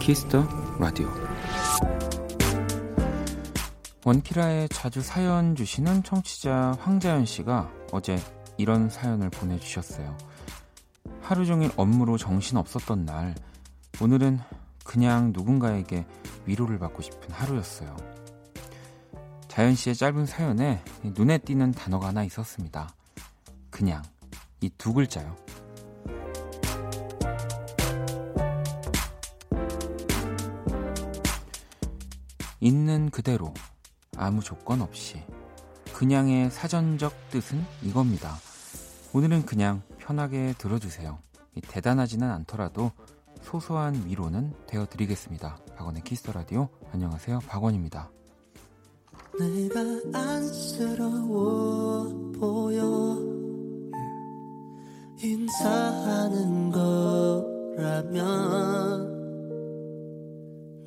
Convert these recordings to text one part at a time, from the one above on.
키스 더 라디오 원키라에 자주 사연 주시는 청취자 황자연 씨가 어제 이런 사연을 보내주셨어요. 하루 종일 업무로 정신 없었던 날, 오늘은 그냥 누군가에게 위로를 받고 싶은 하루였어요. 자연 씨의 짧은 사연에 눈에 띄는 단어가 하나 있었습니다. 그냥 이 두 글자요. 있는 그대로 아무 조건 없이 그냥의 사전적 뜻은 이겁니다. 오늘은 그냥 편하게 들어주세요. 대단하지는 않더라도 소소한 위로는 되어드리겠습니다. 박원의 키스 더 라디오 안녕하세요 박원입니다. 내가 안쓰러워 보여 인사하는 거라면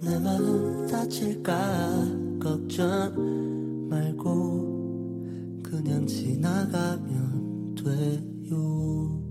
내 마음 다칠까 걱정 말고 그냥 지나가면 돼요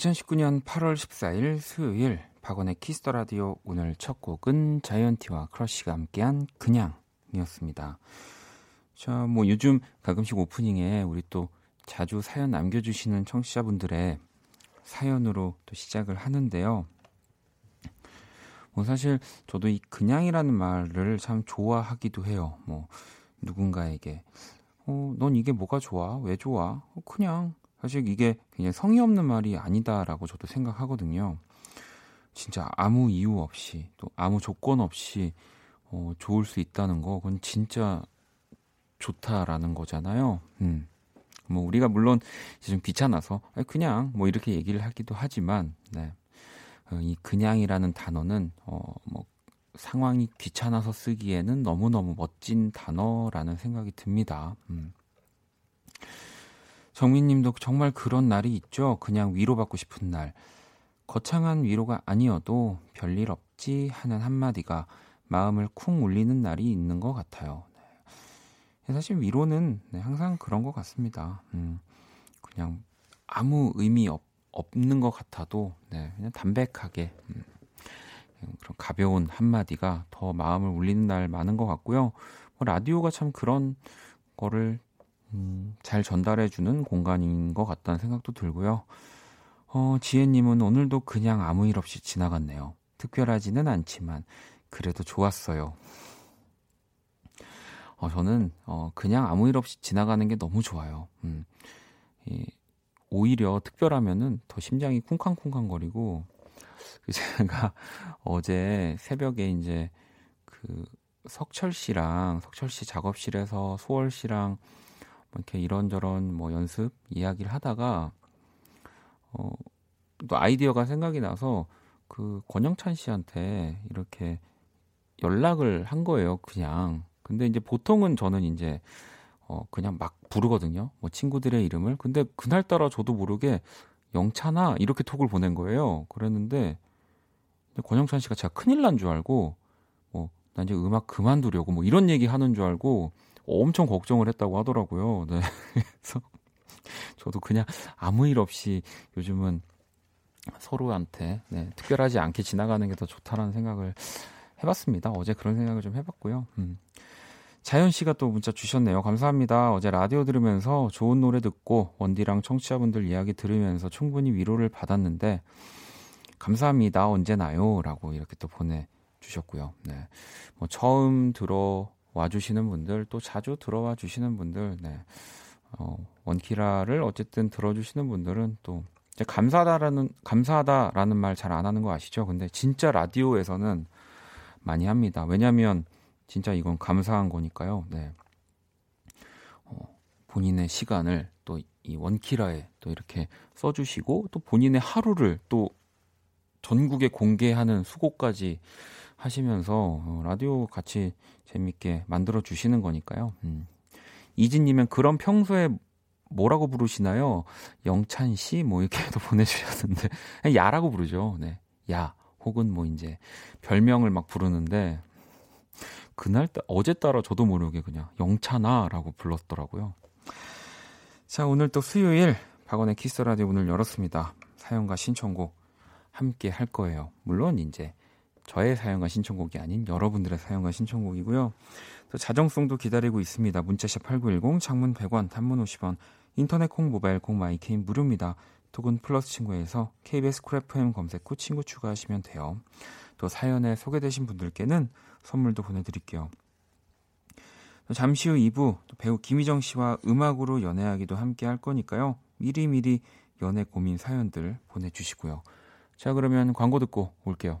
2019년 8월 14일 수요일 박원의 키스 더 라디오 오늘 첫 곡은 자이언티와 크러쉬가 함께한 그냥이었습니다. 자, 뭐 요즘 가끔씩 오프닝에 우리 또 자주 사연 남겨주시는 청취자분들의 사연으로 또 시작을 하는데요. 뭐 사실 저도 이 그냥이라는 말을 참 좋아하기도 해요. 뭐 누군가에게 어, 넌 이게 뭐가 좋아? 왜 좋아? 어, 그냥 사실 이게 그냥 성의 없는 말이 아니다라고 저도 생각하거든요. 진짜 아무 이유 없이 또 아무 조건 없이 어, 좋을 수 있다는 거 그건 진짜 좋다라는 거잖아요. 음. 뭐 우리가 물론 좀 귀찮아서 그냥 뭐 이렇게 얘기를 하기도 하지만 네. 어, 이 그냥이라는 단어는 어, 뭐 상황이 귀찮아서 쓰기에는 너무너무 멋진 단어라는 생각이 듭니다. 음. 정민님도 정말 그런 날이 있죠. 그냥 위로받고 싶은 날. 거창한 위로가 아니어도 별일 없지 하는 한마디가 마음을 쿵 울리는 날이 있는 것 같아요. 네. 사실 위로는 네, 항상 그런 것 같습니다. 음, 그냥 아무 의미 없, 없는 것 같아도 네, 그냥 담백하게 음, 그런 가벼운 한마디가 더 마음을 울리는 날 많은 것 같고요. 뭐 라디오가 참 그런 거를 음, 잘 전달해주는 공간인 것 같다는 생각도 들고요. 어, 지혜님은 오늘도 그냥 아무 일 없이 지나갔네요. 특별하지는 않지만 그래도 좋았어요. 어, 저는 어, 그냥 아무 일 없이 지나가는 게 너무 좋아요. 음, 이, 오히려 특별하면은 더 심장이 쿵쾅쿵쾅거리고 그 제가 어제 새벽에 이제 그 석철 씨랑 석철 씨 작업실에서 소월 씨랑 이렇게 이런저런 뭐 연습 이야기를 하다가 어, 또 아이디어가 생각이 나서 그 권영찬 씨한테 이렇게 연락을 한 거예요, 그냥. 근데 이제 보통은 저는 이제 어, 그냥 막 부르거든요. 뭐 친구들의 이름을. 근데 그날따라 저도 모르게 영찬아 이렇게 톡을 보낸 거예요. 그랬는데 권영찬 씨가 제가 큰일 난 줄 알고 뭐나 이제 음악 그만두려고 뭐 이런 얘기 하는 줄 알고 엄청 걱정을 했다고 하더라고요. 네. 그래서 저도 그냥 아무 일 없이 요즘은 서로한테 네, 특별하지 않게 지나가는 게 더 좋다라는 생각을 해봤습니다. 어제 그런 생각을 좀 해봤고요. 음. 자연 씨가 또 문자 주셨네요. 감사합니다. 어제 라디오 들으면서 좋은 노래 듣고 원디랑 청취자분들 이야기 들으면서 충분히 위로를 받았는데 감사합니다. 언제나요? 라고 이렇게 또 보내주셨고요. 네. 뭐 처음 들어 와주시는 분들 또 자주 들어와 주시는 분들 네. 어, 원키라를 어쨌든 들어주시는 분들은 또 감사하다라는 감사하다라는 말 잘 안 하는 거 아시죠? 근데 진짜 라디오에서는 많이 합니다. 왜냐하면 진짜 이건 감사한 거니까요. 네. 어, 본인의 시간을 또 이 원키라에 또 이렇게 써주시고 또 본인의 하루를 또 전국에 공개하는 수고까지 하시면서 어, 라디오 같이 재밌게 만들어 주시는 거니까요. 음. 이진님은 그럼 평소에 뭐라고 부르시나요? 영찬 씨? 뭐 이렇게도 보내주셨는데, 야라고 부르죠. 네. 야. 혹은 뭐 이제 별명을 막 부르는데, 그날, 어제 따라 저도 모르게 그냥 영찬아라고 불렀더라고요. 자, 오늘 또 수요일, 박원의 키스 라디오 문을 열었습니다. 사연과 신청곡 함께 할 거예요. 물론 이제 저의 사연과 신청곡이 아닌 여러분들의 사연과 신청곡이고요. 또 자정송도 기다리고 있습니다. 문자샵 8910, 장문 100원, 단문 50원, 인터넷 콩, 모바일 콩, 마이케인 무료입니다. 톡은 플러스 친구에서 KBS Cool FM 검색 후 친구 추가하시면 돼요. 또 사연에 소개되신 분들께는 선물도 보내드릴게요. 잠시 후 2부 배우 김희정 씨와 음악으로 연애하기도 함께 할 거니까요. 미리미리 연애 고민 사연들 보내주시고요. 자, 그러면 광고 듣고 올게요.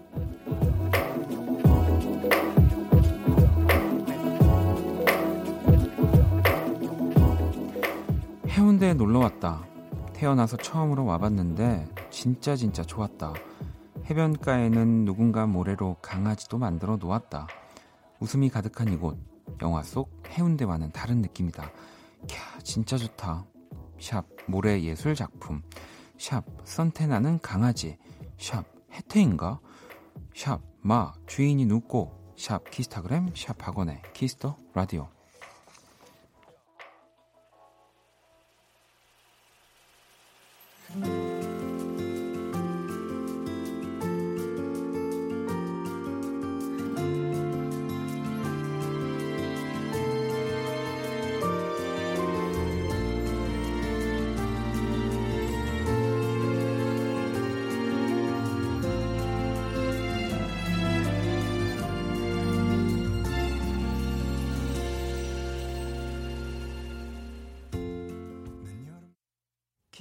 놀러 왔다. 태어나서 처음으로 와봤는데 진짜 진짜 좋았다. 해변가에는 누군가 모래로 강아지도 만들어 놓았다. 웃음이 가득한 이곳. 영화 속 해운대와는 다른 느낌이다. 캬, 진짜 좋다. 샵 모래 예술 작품. 샵 선태나는 강아지 샵 해태인가 샵 마 주인이 눕고 샵 키스타그램 샵 학원의 키스터 라디오 Mm-hmm.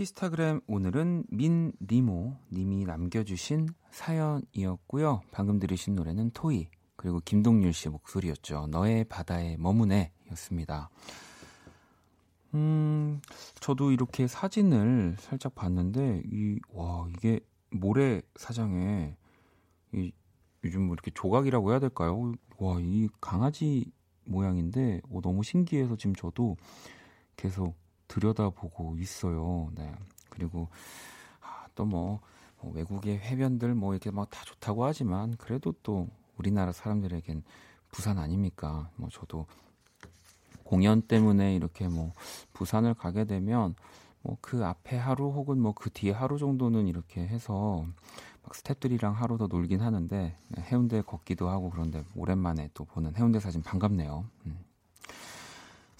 키스타그램 오늘은 민리모 님이 남겨주신 사연이었고요. 방금 들으신 노래는 토이 그리고 김동률 씨의 목소리였죠. 너의 바다에 머무네 였습니다. 음, 저도 이렇게 사진을 살짝 봤는데 이 와, 이게 모래 사장에 이 요즘 뭐 이렇게 조각이라고 해야 될까요? 와, 이 강아지 모양인데 오, 너무 신기해서 지금 저도 계속 들여다보고 있어요. 네. 그리고 아, 또뭐 뭐 외국의 해변들 뭐 이렇게 막 다 좋다고 하지만 그래도 또 우리나라 사람들에겐 부산 아닙니까? 뭐 저도 공연 때문에 이렇게 뭐 부산을 가게 되면 뭐 그 앞에 하루 혹은 뭐 그 뒤에 하루 정도는 이렇게 해서 막 스탭들이랑 하루 더 놀긴 하는데 해운대 걷기도 하고 그런데 오랜만에 또 보는 해운대 사진 반갑네요. 음.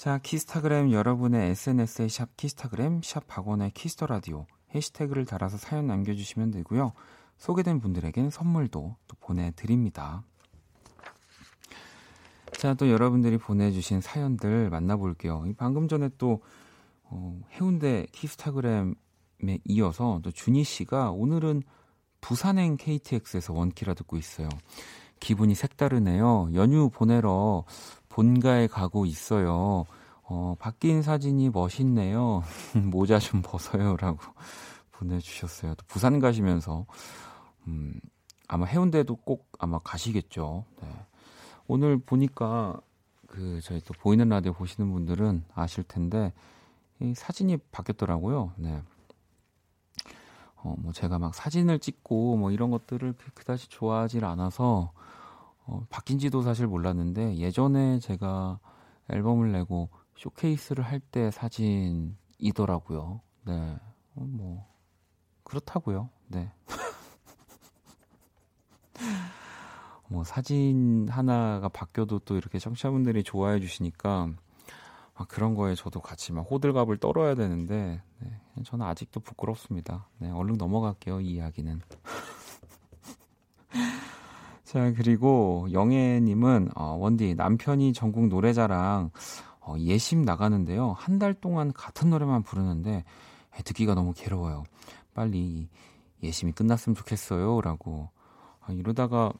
자, 키스타그램 여러분의 SNS에 샵 키스타그램, 샵 박원의 키스 더 라디오 해시태그를 달아서 사연 남겨주시면 되고요. 소개된 분들에겐 선물도 또 보내드립니다. 자, 또 여러분들이 보내주신 사연들 만나볼게요. 방금 전에 또 어, 해운대 키스타그램에 이어서 또 준희 씨가 오늘은 부산행 KTX에서 원키라 듣고 있어요. 기분이 색다르네요. 연휴 보내러 본가에 가고 있어요. 어, 바뀐 사진이 멋있네요. 모자 좀 벗어요. 라고 보내주셨어요. 또 부산 가시면서, 음, 아마 해운대도 꼭 아마 가시겠죠. 네. 오늘 보니까 그 저희 또 보이는 라디오 보시는 분들은 아실 텐데 이 사진이 바뀌었더라고요. 네. 어, 뭐 제가 막 사진을 찍고 뭐 이런 것들을 그다지 좋아하질 않아서 어, 바뀐지도 사실 몰랐는데 예전에 제가 앨범을 내고 쇼케이스를 할 때 사진이더라고요. 네, 어, 뭐 그렇다고요. 네. 뭐 사진 하나가 바뀌어도 또 이렇게 청취자분들이 좋아해 주시니까 아, 그런 거에 저도 같이 막 호들갑을 떨어야 되는데 네, 저는 아직도 부끄럽습니다. 네, 얼른 넘어갈게요 이 이야기는. 자, 그리고 영애님은, 어, 원디, 남편이 전국 노래자랑, 어, 예심 나가는데요. 한 달 동안 같은 노래만 부르는데, 듣기가 너무 괴로워요. 빨리 예심이 끝났으면 좋겠어요. 라고. 아, 이러다가,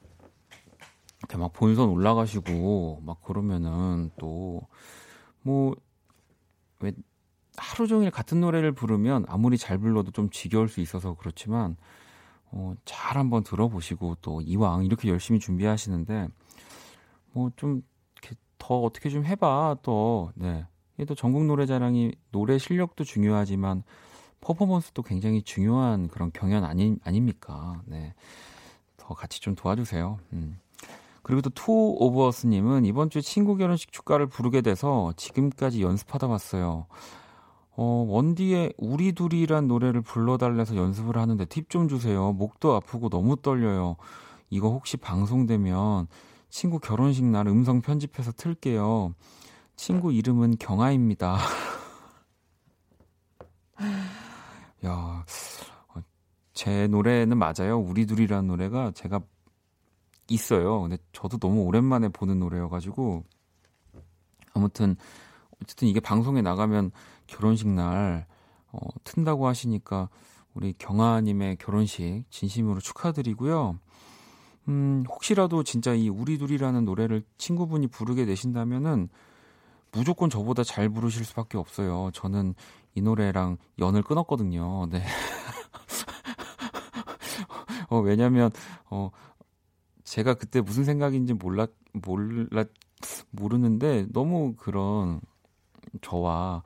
이렇게 막 본선 올라가시고, 막 그러면은 또, 뭐, 왜, 하루 종일 같은 노래를 부르면 아무리 잘 불러도 좀 지겨울 수 있어서 그렇지만, 어, 잘 한번 들어보시고 또 이왕 이렇게 열심히 준비하시는데, 뭐 좀, 더 어떻게 좀 해봐, 또, 네. 또 전국 노래자랑이 노래 실력도 중요하지만, 퍼포먼스도 굉장히 중요한 그런 경연 아니, 아닙니까? 네. 더 같이 좀 도와주세요. 음. 그리고 또 투 오버스님은 이번 주에 친구 결혼식 축가를 부르게 돼서 지금까지 연습하다 왔어요. 어, 원디의 우리 둘이란 노래를 불러달래서 연습을 하는데 팁 좀 주세요. 목도 아프고 너무 떨려요. 이거 혹시 방송되면 친구 결혼식 날 음성 편집해서 틀게요. 친구 이름은 경아입니다. 야, 어, 제 노래는 맞아요. 우리 둘이라는 노래가 제가 있어요. 근데 저도 너무 오랜만에 보는 노래여가지고 아무튼 어쨌든 이게 방송에 나가면 결혼식 날 어, 튼다고 하시니까 우리 경아님의 결혼식 진심으로 축하드리고요. 음, 혹시라도 진짜 이 우리 둘이라는 노래를 친구분이 부르게 되신다면은 무조건 저보다 잘 부르실 수밖에 없어요. 저는 이 노래랑 연을 끊었거든요. 네. 어, 왜냐면, 어, 제가 그때 무슨 생각인지 몰랐, 몰랐, 모르는데 너무 그런 저와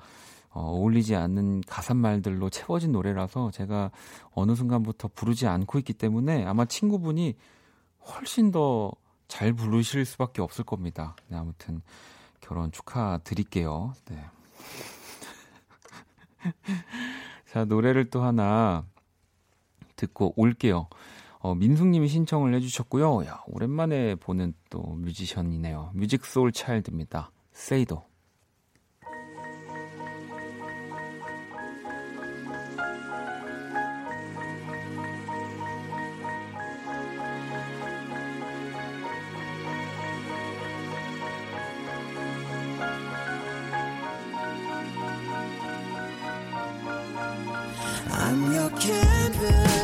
어, 어울리지 않는 가사말들로 채워진 노래라서 제가 어느 순간부터 부르지 않고 있기 때문에 아마 친구분이 훨씬 더 잘 부르실 수밖에 없을 겁니다. 네, 아무튼 결혼 축하드릴게요. 네. 자, 노래를 또 하나 듣고 올게요. 어, 민숙님이 신청을 해주셨고요. 야, 오랜만에 보는 또 뮤지션이네요. 뮤직 소울 차일드입니다. 세이도. 박원의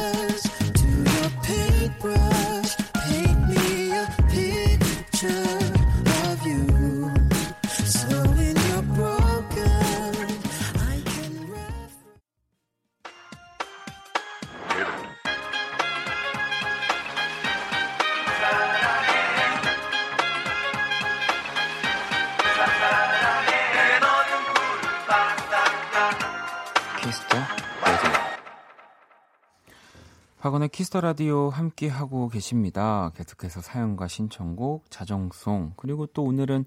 키스 더 라디오 함께 하고 계십니다. 계속해서 사연과 신청곡, 자정송, 그리고 또 오늘은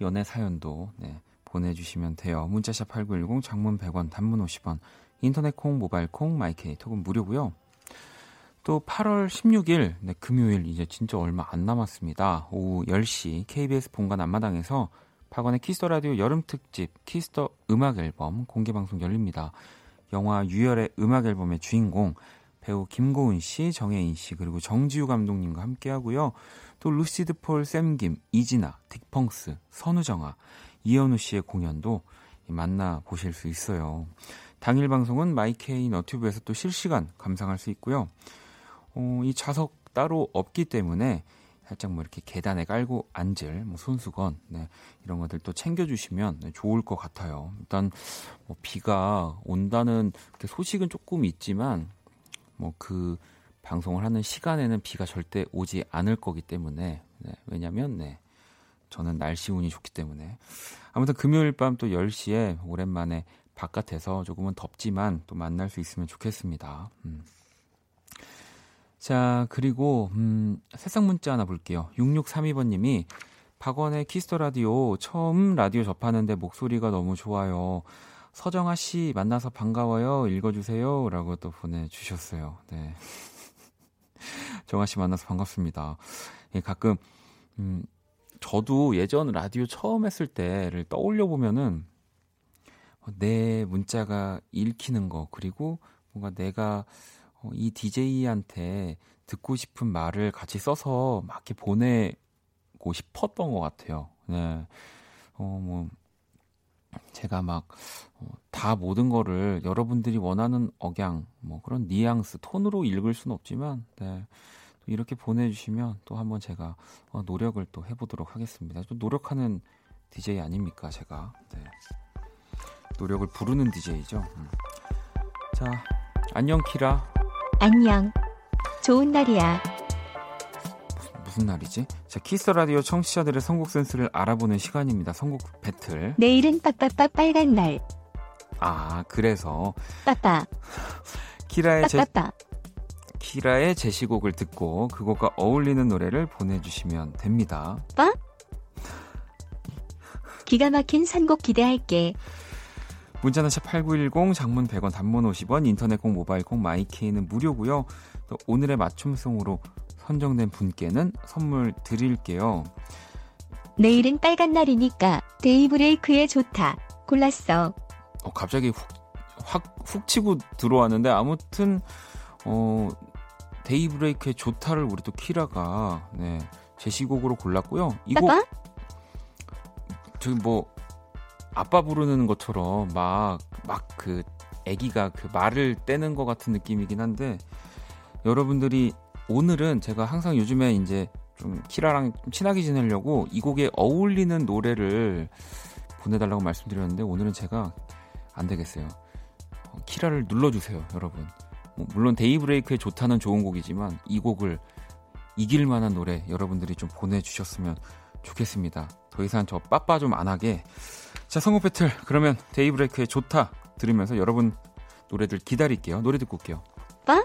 연애 사연도 네, 보내주시면 돼요. 문자샵 8910, 장문 100원, 단문 50원, 인터넷 콩, 모바일 콩, 마이케이 콩은 무료고요. 또 8월 16일, 네, 금요일 이제 진짜 얼마 안 남았습니다. 오후 10시 KBS 본관 앞마당에서 박원의 키스 더 라디오 여름 특집 키스 더 음악 앨범 공개 방송 열립니다. 영화 유열의 음악 앨범의 주인공 배우 김고은 씨, 정혜인 씨, 그리고 정지우 감독님과 함께 하고요. 또 루시드 폴, 샘김, 이진아, 딕펑스, 선우정아, 이현우 씨의 공연도 만나 보실 수 있어요. 당일 방송은 마이케이 너튜브에서 또 실시간 감상할 수 있고요. 어, 이 좌석 따로 없기 때문에 살짝 뭐 이렇게 계단에 깔고 앉을 뭐 손수건 네, 이런 것들 또 챙겨주시면 네, 좋을 것 같아요. 일단 뭐 비가 온다는 소식은 조금 있지만 뭐 그 방송을 하는 시간에는 비가 절대 오지 않을 거기 때문에 네, 왜냐면 네 저는 날씨 운이 좋기 때문에 아무튼 금요일 밤 또 10시에 오랜만에 바깥에서 조금은 덥지만 또 만날 수 있으면 좋겠습니다. 음. 자, 그리고 음, 새싹 문자 하나 볼게요. 6632번 님이 박원의 키스 더 라디오 처음 라디오 접하는데 목소리가 너무 좋아요. 서정아 씨 만나서 반가워요. 읽어주세요. 라고 또 보내주셨어요. 네. 정아 씨 만나서 반갑습니다. 예, 가끔, 음, 저도 예전 라디오 처음 했을 때를 떠올려 보면은 내 문자가 읽히는 거, 그리고 뭔가 내가 어, 이 DJ한테 듣고 싶은 말을 같이 써서 막 이렇게 보내고 싶었던 것 같아요. 네. 어, 뭐, 제가 막, 어, 다 모든 거를 여러분들이 원하는 억양, 뭐 그런 뉘앙스, 톤으로 읽을 수는 없지만, 네. 이렇게 보내주시면 또 한번 제가 어, 노력을 또 해보도록 하겠습니다. 좀 노력하는 DJ 아닙니까, 제가. 네. 노력을 부르는 DJ죠. 음. 자, 안녕, 키라. 안녕. 좋은 날이야. 무슨, 날이지? 자, 키스 라디오 청취자들의 선곡 센스를 알아보는 시간입니다. 선곡 배틀. 내일은 빠빠빠 빨간 날. 아, 그래서 빠빠. 키라의 제, 빠빠빠. 키라의 제시곡을 듣고 그곡과 어울리는 노래를 보내주시면 됩니다. 기가 막힌 선곡 기대할게. 문자는 샵8910 장문 100원 단문 50원 인터넷 콩 모바일 콩 마이케이는 무료고요. 또 오늘의 맞춤송으로 선정된 분께는 선물 드릴게요. 내일은 빨간 날이니까 데이브레이크의 좋다. 골랐어. 어, 갑자기 훅, 확, 훅 치고 들어왔는데 아무튼 어, 데이브레이크의 좋다를 우리 또 키라가 네, 제시곡으로 골랐고요. 이곡? 저기 뭐 아빠 부르는 것처럼 막 막 그 아기가 그 말을 떼는 것 같은 느낌이긴 한데 여러분들이 오늘은 제가 항상 요즘에 이제 좀 키라랑 좀 친하게 지내려고 이 곡에 어울리는 노래를 보내달라고 말씀드렸는데 오늘은 제가 안 되겠어요. 어, 키라를 눌러주세요, 여러분. 뭐 물론 데이브레이크의 좋다는 좋은 곡이지만 이 곡을 이길 만한 노래 여러분들이 좀 보내주셨으면 좋겠습니다. 더 이상 저 빠빠 좀 안 하게. 자, 선곡 배틀. 그러면 데이브레이크의 좋다 들으면서 여러분 노래들 기다릴게요. 노래 듣고 올게요. 빠?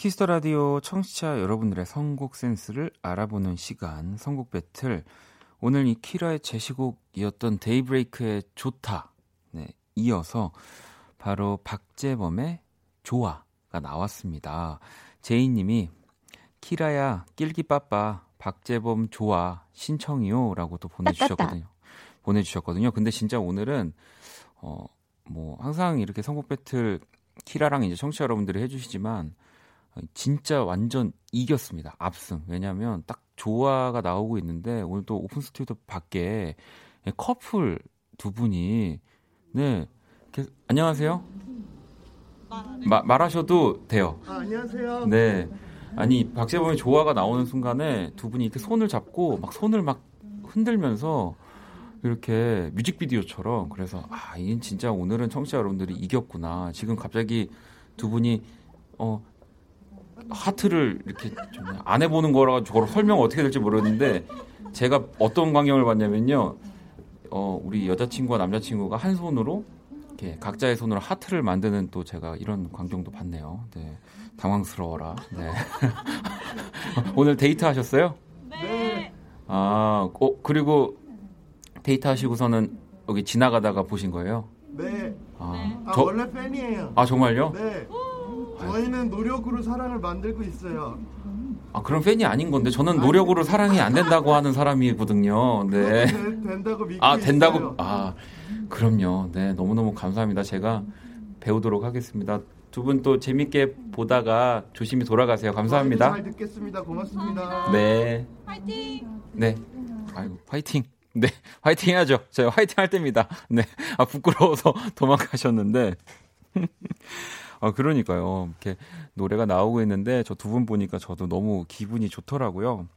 키스 더 라디오 청취자 여러분들의 선곡 센스를 알아보는 시간 선곡 배틀 오늘 이 키라의 제시곡이었던 데이브레이크의 좋다 네, 이어서 바로 박재범의 좋아가 나왔습니다. 제이님이 키라야 낄기 빠빠 박재범 좋아 신청이요라고 또 보내주셨거든요. 보내주셨거든요. 근데 진짜 오늘은 어 뭐 항상 이렇게 선곡 배틀 키라랑 이제 청취자 여러분들이 해주시지만 진짜 완전 이겼습니다. 압승. 왜냐하면 딱 조화가 나오고 있는데 오늘 또 오픈 스튜디오 밖에 커플 두 분이 네 이렇게, 안녕하세요. 마, 말하셔도 돼요. 아, 안녕하세요. 네. 아니 박재범의 조화가 나오는 순간에 두 분이 이렇게 손을 잡고 막 손을 막 흔들면서 이렇게 뮤직비디오처럼 그래서 아 이건 진짜 오늘은 청취자 여러분들이 이겼구나. 지금 갑자기 두 분이 어 하트를 이렇게 안 해보는 거라 저걸 설명 어떻게 될지 모르는데 제가 어떤 광경을 봤냐면요. 어, 우리 여자친구와 남자친구가 한 손으로 이렇게 각자의 손으로 하트를 만드는 또 제가 이런 광경도 봤네요. 네. 당황스러워라. 네. 오늘 데이트 하셨어요? 네. 아, 어, 그리고 데이트 하시고서는 여기 지나가다가 보신 거예요? 네. 아, 아, 저, 원래 팬이에요. 아 정말요? 네. 저희는 노력으로 사랑을 만들고 있어요. 아, 그런 팬이 아닌 건데 저는 노력으로 사랑이 안 된다고 하는 사람이거든요. 네. 되- 된다고 믿고 아 된다고 있어요. 아 그럼요 네 너무 너무 감사합니다 제가 배우도록 하겠습니다 두 분 또 재밌게 보다가 조심히 돌아가세요 감사합니다 잘 듣겠습니다. 고맙습니다. 네 파이팅! 네. 아이고 화이팅 네 화이팅 해야죠 제가 화이팅 할 때입니다 네 아 부끄러워서 도망가셨는데 아 그러니까요 이렇게 노래가 나오고 있는데 저 두 분 보니까 저도 너무 기분이 좋더라고요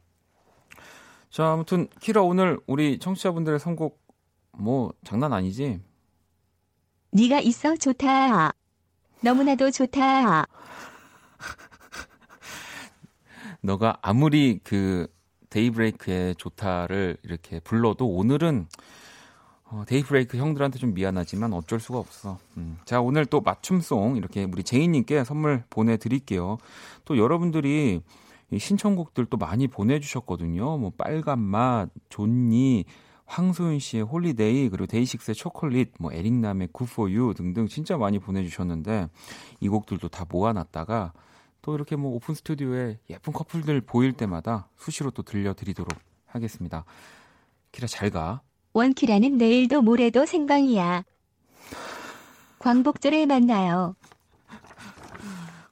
자 아무튼 키라 오늘 우리 청취자분들의 선곡 뭐 장난 아니지 네가 있어 좋다. 너무나도 좋다. 너가 아무리 그 데이브레이크의 좋다를 이렇게 불러도 오늘은 어, 데이브레이크 형들한테 좀 미안하지만 어쩔 수가 없어. 음. 자 오늘 또 맞춤송 이렇게 우리 제이님께 선물 보내드릴게요. 또 여러분들이 이 신청곡들 또 많이 보내주셨거든요. 뭐 빨간 맛, 좋니, 황소윤 씨의 Holiday 그리고 데이식스의 초콜릿, 뭐 에릭남의 Good For You 등등 진짜 많이 보내주셨는데 이 곡들도 다 모아놨다가 또 이렇게 뭐 오픈 스튜디오에 예쁜 커플들 보일 때마다 수시로 또 들려드리도록 하겠습니다. 키라 잘 가. 원키라는 내일도 모레도 생방이야. 광복절에 만나요.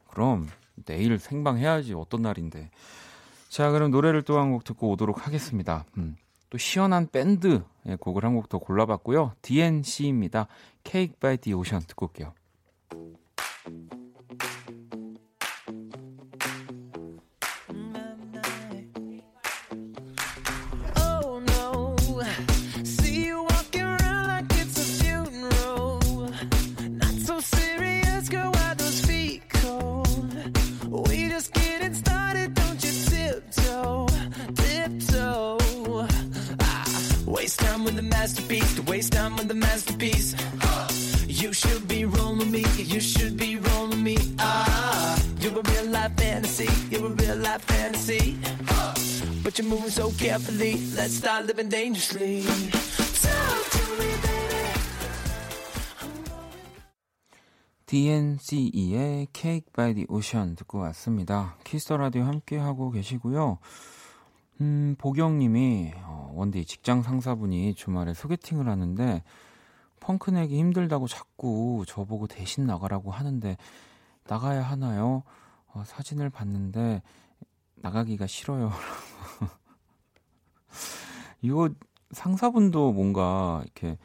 그럼 내일 생방 해야지 어떤 날인데. 자 그럼 노래를 또 한 곡 듣고 오도록 하겠습니다. 음, 또 시원한 밴드의 곡을 한 곡 더 골라봤고요. DNC입니다. Cake by the Ocean 듣고 올게요. With the masterpiece. You should be rolling me, you should be rolling me. Ah, you're a real life fantasy, you're a real life fantasy. But you're moving so carefully. Let's start living dangerously. Talk to me, baby. DNCE의 Cake by the Ocean 듣고 왔습니다. 키스터 라디오 함께 하고 계시고요. 음, 보경님이 어, 원디 직장 상사분이 주말에 소개팅을 하는데 펑크 내기 힘들다고 자꾸 저보고 대신 나가라고 하는데 나가야 하나요? 어, 사진을 봤는데 나가기가 싫어요. 이거 상사분도 뭔가 이렇게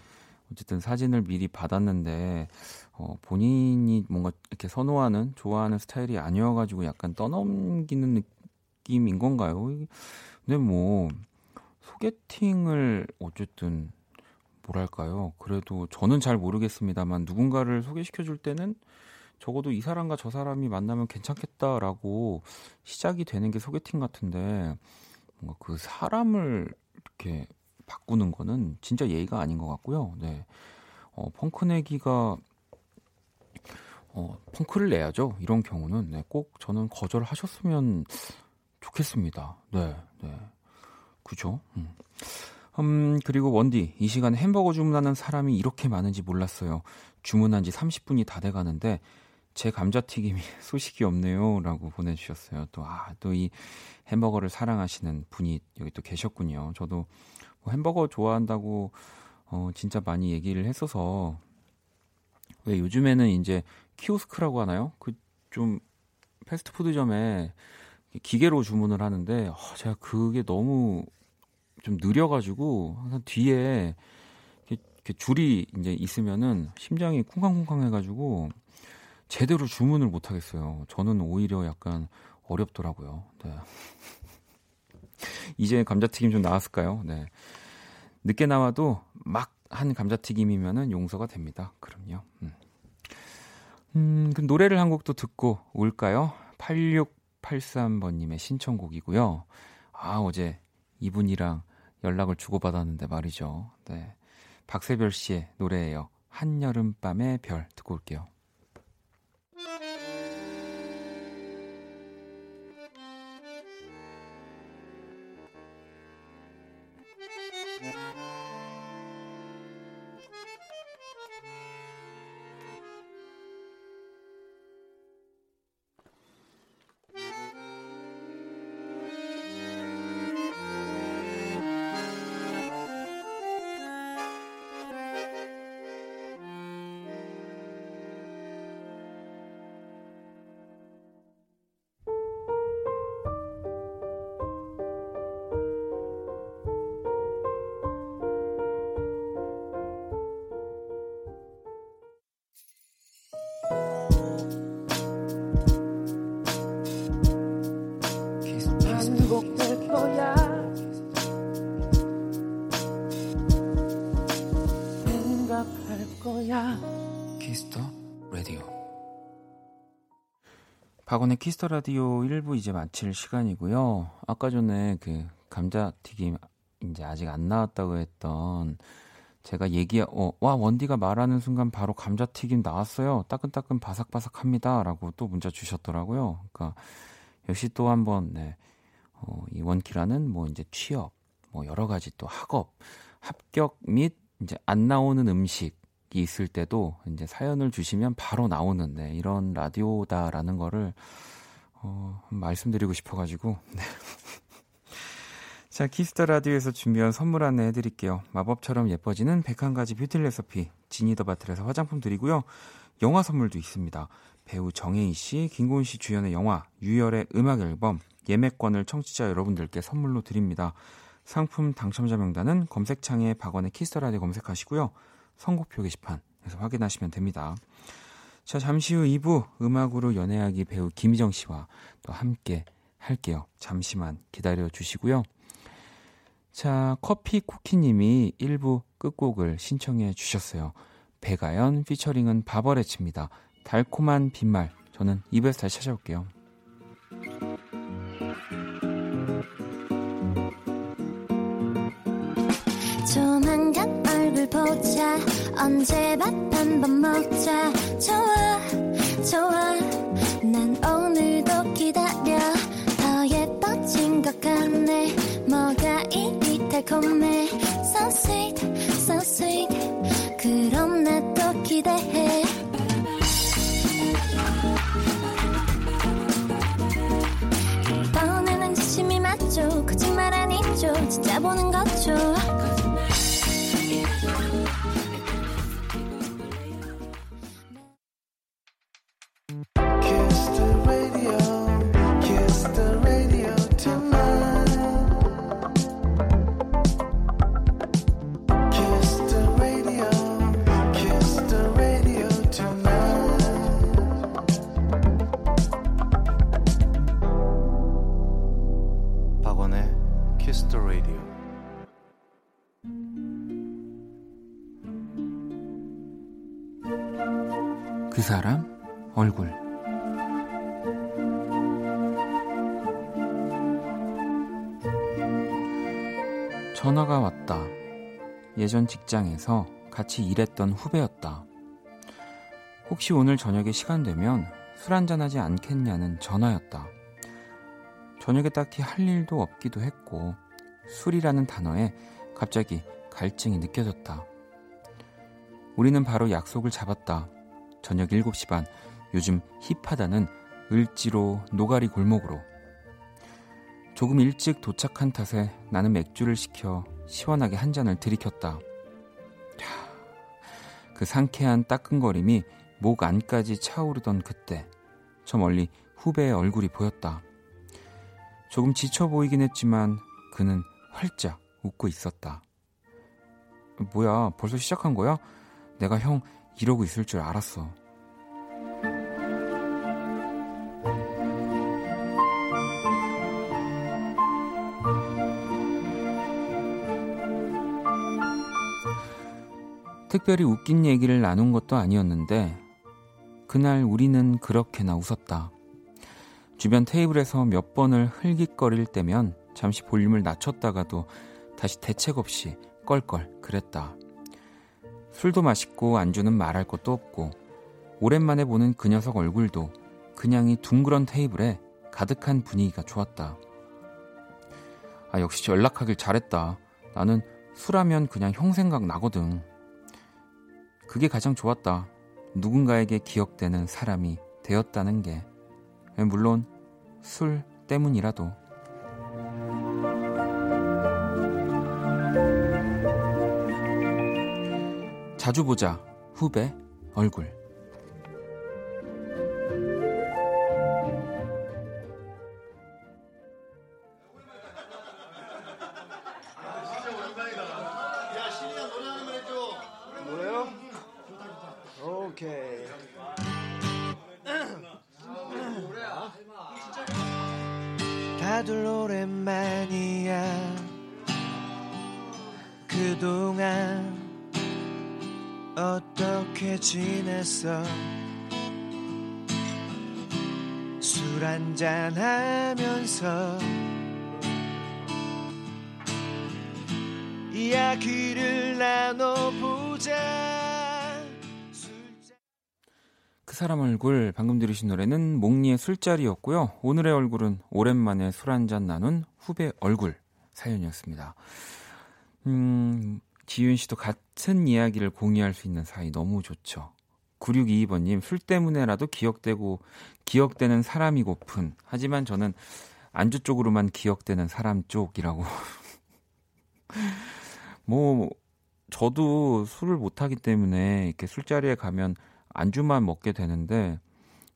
어쨌든 사진을 미리 받았는데 어, 본인이 뭔가 이렇게 선호하는 좋아하는 스타일이 아니어가지고 약간 떠넘기는 느낌인 건가요? 근데 뭐 소개팅을 어쨌든 뭐랄까요? 그래도 저는 잘 모르겠습니다만 누군가를 소개시켜 줄 때는 적어도 이 사람과 저 사람이 만나면 괜찮겠다라고 시작이 되는 게 소개팅 같은데 뭔가 그 사람을 이렇게 바꾸는 거는 진짜 예의가 아닌 것 같고요. 네. 어, 펑크 내기가 어, 펑크를 내야죠. 이런 경우는 네, 꼭 저는 거절하셨으면 좋겠습니다. 네, 네. 그죠? 음. 음, 그리고 원디, 이 시간에 햄버거 주문하는 사람이 이렇게 많은지 몰랐어요. 주문한 지 30분이 다 돼 가는데, 제 감자튀김이 소식이 없네요. 라고 보내주셨어요. 또, 아, 또 이 햄버거를 사랑하시는 분이 여기 또 계셨군요. 저도 뭐 햄버거 좋아한다고, 어, 진짜 많이 얘기를 했어서, 왜 요즘에는 이제 키오스크라고 하나요? 그 좀 패스트푸드점에 기계로 주문을 하는데, 어, 제가 그게 너무 좀 느려가지고 항상 뒤에 이렇게, 이렇게 줄이 이제 있으면은 심장이 쿵쾅쿵쾅 해가지고 제대로 주문을 못 하겠어요. 저는 오히려 약간 어렵더라고요. 네. 이제 감자튀김 좀 나왔을까요? 네. 늦게 나와도 막 한 감자튀김이면은 용서가 됩니다. 그럼요. 음. 음, 그 노래를 한 곡도 듣고 올까요? 8683번님의 신청곡이고요. 아, 어제 이분이랑 연락을 주고받았는데 말이죠. 네. 박세별 씨의 노래예요. 한여름밤의 별 듣고 올게요. 박원의 키스 더 라디오 1부 이제 마칠 시간이고요. 아까 전에 그 감자튀김 이제 아직 안 나왔다고 했던 제가 얘기 어, 와 원디가 말하는 순간 바로 감자튀김 나왔어요. 따끈따끈 바삭바삭합니다라고 또 문자 주셨더라고요. 그러니까 역시 또 한번 네. 어, 이 원키라는 뭐 이제 취업, 뭐 여러 가지 또 학업, 합격 및 이제 안 나오는 음식이 있을 때도 이제 사연을 주시면 바로 나오는 네, 이런 라디오다라는 거를 어, 말씀드리고 싶어가지고. 네. 자, 키스 더 라디오에서 준비한 선물 안내 해드릴게요. 마법처럼 예뻐지는 101가지 뷰티 레시피, 지니더바틀에서 화장품 드리고요. 영화 선물도 있습니다. 배우 정해인 씨, 김고은 씨 주연의 영화, 유열의 음악 앨범, 예매권을 청취자 여러분들께 선물로 드립니다. 상품 당첨자 명단은 검색창에 박원의 키스 더 라디오 검색하시고요. 선곡표 게시판에서 확인하시면 됩니다. 자, 잠시 후 2부 음악으로 연애하기 배우 김희정 씨와 또 함께 할게요. 잠시만 기다려 주시고요. 자, 커피 쿠키님이 1부 끝곡을 신청해 주셨어요. 백아연 피처링은 바버레츠입니다. 달콤한 빈말. 저는 2부에서 다시 찾아올게요. 조 보자. 언제 밥 한 번 먹자. 좋아 좋아. 난 오늘도 기다려. 더 예뻐진 것 같네. 뭐가 이리 달콤해? So sweet so sweet. 그럼 나 또 기대해. 이번에는 진심이 맞죠. 거짓말 아니죠. 진짜 보는 거죠 예전 직장에서 같이 일했던 후배였다. 혹시 오늘 저녁에 시간 되면 술 한잔하지 않겠냐는 전화였다. 저녁에 딱히 할 일도 없기도 했고 술이라는 단어에 갑자기 갈증이 느껴졌다. 우리는 바로 약속을 잡았다. 저녁 7시 반, 요즘 힙하다는 을지로 노가리 골목으로. 조금 일찍 도착한 탓에 나는 맥주를 시켜 시원하게 한 잔을 들이켰다. 야, 그 상쾌한 따끈거림이 목 안까지 차오르던 그때, 저 멀리 후배의 얼굴이 보였다. 조금 지쳐 보이긴 했지만 그는 활짝 웃고 있었다. 뭐야, 벌써 시작한 거야? 내가 형 이러고 있을 줄 알았어. 특별히 웃긴 얘기를 나눈 것도 아니었는데 그날 우리는 그렇게나 웃었다. 주변 테이블에서 몇 번을 흘깃거릴 때면 잠시 볼륨을 낮췄다가도 다시 대책 없이 껄껄 그랬다. 술도 맛있고 안주는 말할 것도 없고 오랜만에 보는 그 녀석 얼굴도 그냥 이 둥그런 테이블에 가득한 분위기가 좋았다. 아 역시 연락하길 잘했다. 나는 술하면 그냥 형 생각 나거든. 그게 가장 좋았다. 누군가에게 기억되는 사람이 되었다는 게. 물론 술 때문이라도. 자주 보자. 후배 얼굴. 들으신 노래는 몽니의 술자리였고요. 오늘의 얼굴은 오랜만에 술 한잔 나눈 후배 얼굴 사연이었습니다. 음, 지윤 씨도 같은 이야기를 공유할 수 있는 사이 너무 좋죠. 9622번님, 술 때문에라도 기억되고, 기억되는 사람이고픈. 하지만 저는 안주 쪽으로만 기억되는 사람 쪽이라고. 뭐, 저도 술을 못하기 때문에 이렇게 술자리에 가면 안주만 먹게 되는데,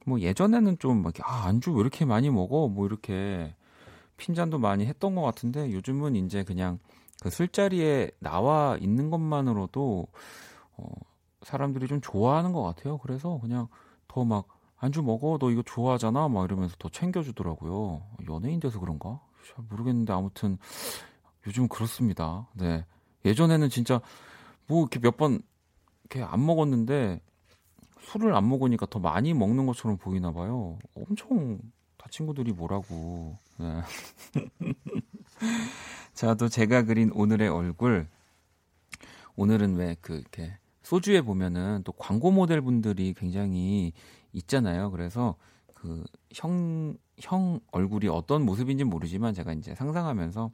뭐 예전에는 좀 막, 아, 안주 왜 이렇게 많이 먹어? 뭐 이렇게 핀잔도 많이 했던 것 같은데, 요즘은 이제 그냥 그 술자리에 나와 있는 것만으로도 어, 사람들이 좀 좋아하는 것 같아요. 그래서 그냥 더 막 안주 먹어, 너 이거 좋아하잖아, 막 이러면서 더 챙겨주더라고요. 연예인 돼서 그런가? 잘 모르겠는데 아무튼 요즘 그렇습니다. 네, 예전에는 진짜 뭐 이렇게 몇 번 이렇게 안 먹었는데 술을 안 먹으니까 더 많이 먹는 것처럼 보이나 봐요. 엄청 다 친구들이 뭐라고. 네. 자, 또 제가 그린 오늘의 얼굴. 오늘은 왜 그 이렇게 소주에 보면은 또 광고 모델 분들이 굉장히 있잖아요. 그래서 그 형, 형 얼굴이 어떤 모습인지 모르지만 제가 이제 상상하면서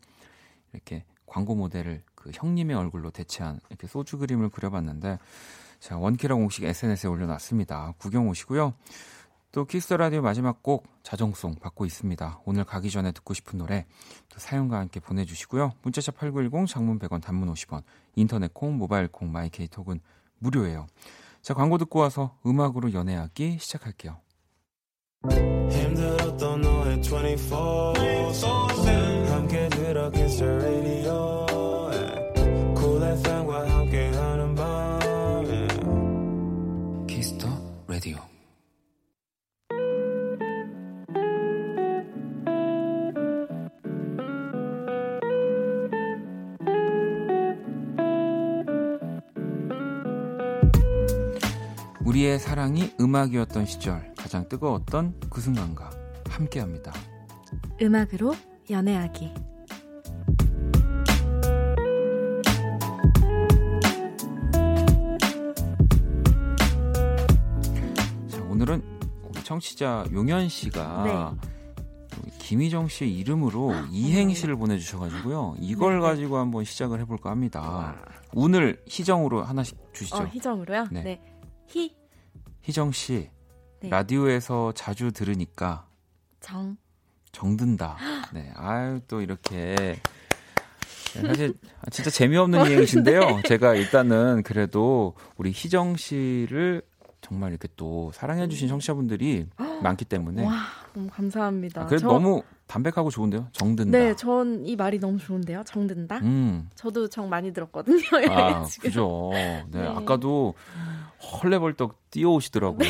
이렇게 광고 모델을 그 형님의 얼굴로 대체한 이렇게 소주 그림을 그려봤는데 자, 원키라 공식 SNS에 올려놨습니다. 구경 오시고요. 또 키스 라디오 마지막 곡 자정송 받고 있습니다. 오늘 가기 전에 듣고 싶은 노래 또 사연과 함께 보내주시고요. 문자샵 8910 장문 100원 단문 50원 인터넷 콩 모바일 콩 마이케이톡은 무료예요. 자 광고 듣고 와서 음악으로 연애하기 시작할게요. 힘들었던 너의 24 함께 들어 radio Cool 우리의 사랑이 음악이었던 시절 가장 뜨거웠던 그 순간과 함께합니다. 음악으로 연애하기. 자, 오늘은 우리 청취자 용현 씨가 네. 김희정 씨의 이름으로 이행시를 보내주셔가지고요. 이걸 네. 가지고 한번 시작을 해볼까 합니다. 오늘 희정으로 하나씩 주시죠. 어, 희정으로요? 네. 네. 희, 희정 씨 네. 라디오에서 자주 들으니까 정. 정든다. 네, 아유 또 이렇게 네, 사실 진짜 재미없는 이행시인데요. 제가 일단은 그래도 우리 희정 씨를 정말 이렇게 또 사랑해주신 청취자분들이 많기 때문에 와, 너무 감사합니다. 아, 그래도 저- 너무 담백하고 좋은데요. 정든다. 네, 전 이 말이 너무 좋은데요. 정든다. 음. 저도 정 많이 들었거든요. 아, 지금. 그죠. 네, 네. 아까도 헐레벌떡 뛰어오시더라고요.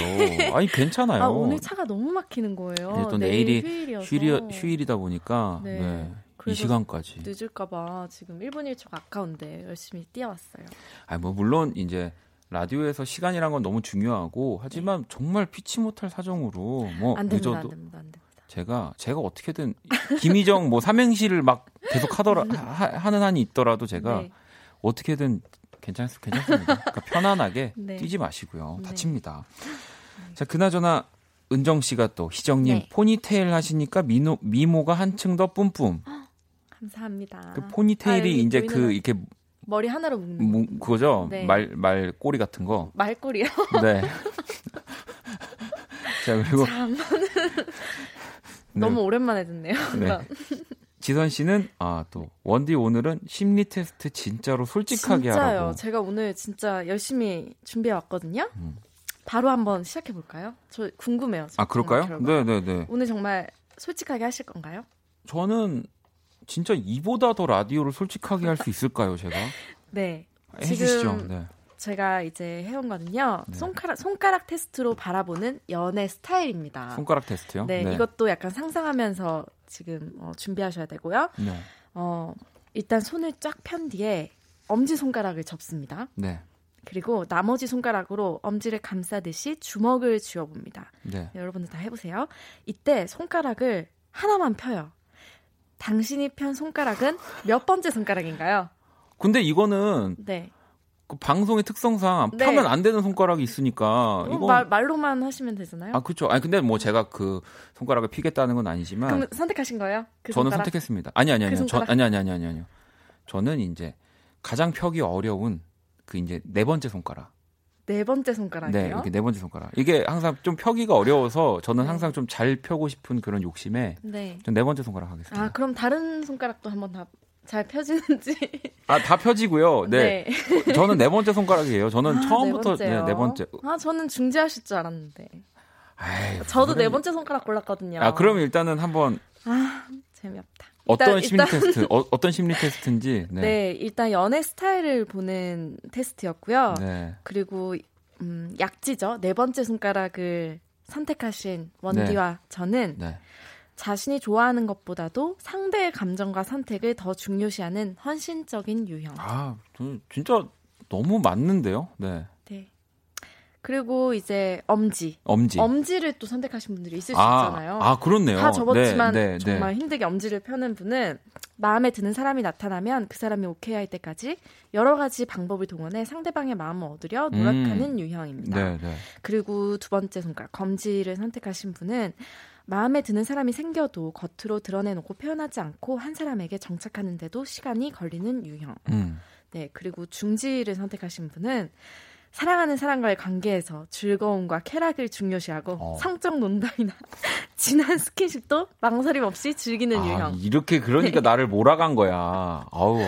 아니, 괜찮아요. 아, 오늘 차가 너무 막히는 거예요. 네, 또 내일 내일이 휴일이어서. 휴일, 휴일이 다 보니까, 네. 네. 이 시간까지. 늦을까봐 지금 1분 1초 아까운데 열심히 뛰어왔어요. 아, 뭐, 물론, 이제, 라디오에서 시간이란 건 너무 중요하고 하지만 정말 피치 못할 사정으로 뭐 안 됩니다, 안 늦어도 됩니다, 안 됩니다. 제가 제가 어떻게든 김희정 뭐 삼행시를 막 계속 하더라 하, 하는 한이 있더라도 제가 네. 어떻게든 괜찮 괜찮습니다. 그러니까 편안하게 네. 뛰지 마시고요. 네. 다칩니다. 자, 그나저나 은정 씨가 또 희정님 네. 포니테일 하시니까 미노, 미모가 한층 더 뿜뿜. 감사합니다. 그 포니테일이 아, 이제 그 이렇게 머리 하나로 묶는 무, 그거죠. 네. 말 말 꼬리 같은 거. 말 꼬리요. 네. 자 그리고 참 네. 너무 오랜만에 듣네요. 네. 지선 씨는 아 또 원디 오늘은 심리 테스트 진짜로 솔직하게 진짜요. 하라고. 제가 오늘 진짜 열심히 준비해 왔거든요. 음. 바로 한번 시작해 볼까요? 저 궁금해요. 아 그럴까요? 결과. 네, 네, 네. 오늘 정말 솔직하게 하실 건가요? 저는 진짜 이보다 더 라디오를 솔직하게 할 수 있을까요, 제가? 네. 해주시죠. 지금 네. 제가 이제 해온 거는요. 네. 손가락 손가락 테스트로 바라보는 연애 스타일입니다. 손가락 테스트요. 네, 이것도 약간 상상하면서 지금 어, 준비하셔야 되고요. 네. 어, 일단 손을 쫙 편 뒤에 엄지 손가락을 접습니다. 네. 그리고 나머지 손가락으로 엄지를 감싸듯이 주먹을 쥐어봅니다. 네. 여러분들 다 해보세요. 이때 손가락을 하나만 펴요. 당신이 편 손가락은 몇 번째 손가락인가요? 근데 이거는 네. 그 방송의 특성상 네. 펴면 안 되는 손가락이 있으니까 어, 이건 말, 말로만 하시면 되잖아요. 아 그렇죠. 아니 근데 뭐 제가 그 손가락을 피겠다는 건 아니지만 그럼 선택하신 거예요? 그 저는 손가락? 선택했습니다. 아니 아니 그 아니요. 저? 아니 아니 아니 아니 아니요. 저는 이제 가장 펴기 어려운 그 이제 네 번째 손가락. 네 번째 손가락이요. 네, 이렇게 네 번째 손가락. 이게 항상 좀 펴기가 어려워서 저는 네. 항상 좀 잘 펴고 싶은 그런 욕심에 네. 전네 번째 손가락 하겠습니다. 아 그럼 다른 손가락도 한번 다 잘 펴지는지. 아, 다 펴지고요. 네. 어, 저는 네 번째 손가락이에요. 저는 아, 처음부터 네, 네. 네 번째. 아 저는 중지하실 줄 알았는데. 아이, 저도 그러면- 네 번째 손가락 골랐거든요. 아, 그럼 일단은 한번 아 재미없다. 어떤 일단- 심리 일단- 테스트, 어, 떤 심리 테스트인지. 네. 네. 일단 연애 스타일을 보는 테스트였고요. 네. 그리고 음, 약지죠. 네 번째 손가락을 선택하신 원디와 저는 네. 자신이 좋아하는 것보다도 상대의 감정과 선택을 더 중요시하는 헌신적인 유형. 아, 저 진짜 너무 맞는데요. 네. 네. 그리고 이제 엄지. 엄지. 엄지를 또 선택하신 분들이 있을 수 아, 있잖아요. 아, 그렇네요. 다 접었지만 네, 네, 정말 네. 힘들게 엄지를 펴는 분은 마음에 드는 사람이 나타나면 그 사람이 오케이 할 때까지 여러 가지 방법을 동원해 상대방의 마음을 얻으려 노력하는 유형입니다. 네, 네. 그리고 두 번째 손가락 검지를 선택하신 분은 마음에 드는 사람이 생겨도 겉으로 드러내놓고 표현하지 않고 한 사람에게 정착하는데도 시간이 걸리는 유형. 음. 네, 그리고 중지를 선택하신 분은 사랑하는 사람과의 관계에서 즐거움과 쾌락을 중요시하고 어. 성적 논담이나 진한 스킨십도 망설임 없이 즐기는 아, 유형. 이렇게 그러니까 나를 몰아간 거야. 아우.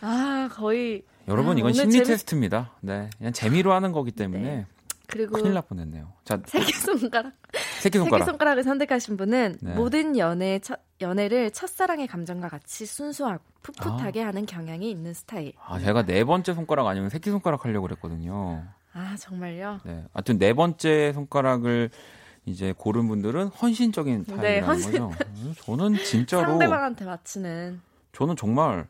아, 거의 여러분 아, 이건 심리 재밌- 테스트입니다. 네. 그냥 재미로 하는 거기 때문에 네. 그리고 큰일 날 뻔했네요. 자, 새끼 손가락 새끼 손가락. 새끼 손가락을 선택하신 분은 네. 모든 연애 첫, 연애를 첫사랑의 감정과 같이 순수하고 풋풋하게 하는 경향이 있는 스타일. 아, 제가 네 번째 손가락 아니면 새끼 손가락 하려고 그랬거든요. 아 정말요? 네. 하여튼 네 번째 손가락을 이제 고른 분들은 헌신적인 네, 타입이라는 헌신- 거죠. 음, 저는 진짜로 상대방한테 맞추는. 저는 정말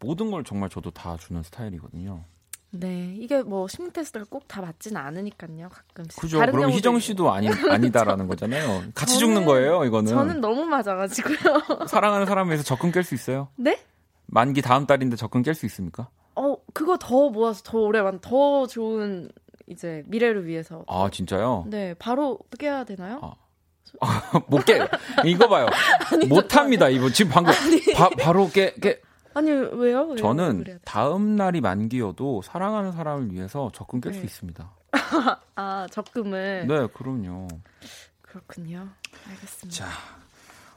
모든 걸 정말 저도 다 주는 스타일이거든요. 네, 이게 뭐 심리 테스트가 꼭 다 맞지는 않으니까요. 가끔씩. 그죠? 다른 그럼 희정 있- 씨도 아니 아니다라는 거잖아요. 같이 저는- 죽는 거예요, 이거는. 저는 너무 맞아가지고요. 사랑하는 사람에 서 적금 깰 수 있어요? 네? 만기 다음 달인데 적금 깰 수 있습니까? 어 그거 더 모아서 더 오래 만, 더 좋은 이제 미래를 위해서. 아, 진짜요? 네, 바로 깨야 되나요? 아. 못 깨. 이거 봐요. 못 합니다. 이거 지금 방금 바, 바로 깨, 깨. 아니 왜요? 왜요? 저는? 다음 날이 만기여도 사랑하는 사람을 위해서 적금 깰수 네. 있습니다. 아 적금을. 네, 그럼요. 그렇군요. 알겠습니다. 자,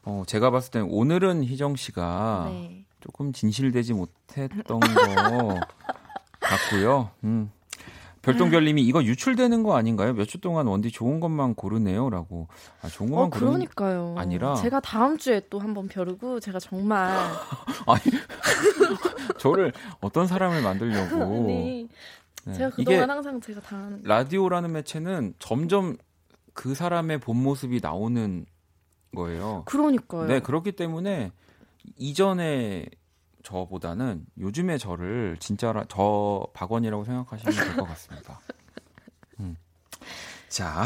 어, 제가 봤을 땐 오늘은 희정 씨가 네. 조금 진실되지 못했던 거 같고요. 음. 별똥별님이 이거 유출되는 거 아닌가요? 몇 주 동안 원디 좋은 것만 고르네요라고. 아, 좋은 것만 어 그러니까요. 아니라- 제가 다음 주에 또 한번 벼르고 제가 정말 아니 저를 어떤 사람을 만들려고. 아니 네. 제가 그동안 항상 제가 당한 라디오라는 매체는 점점 그 사람의 본 모습이 나오는 거예요. 그러니까요. 네, 그렇기 때문에 이전에 저보다는 요즘의 저를 진짜 저 박원이라고 생각하시면 될 것 같습니다. 음. 자,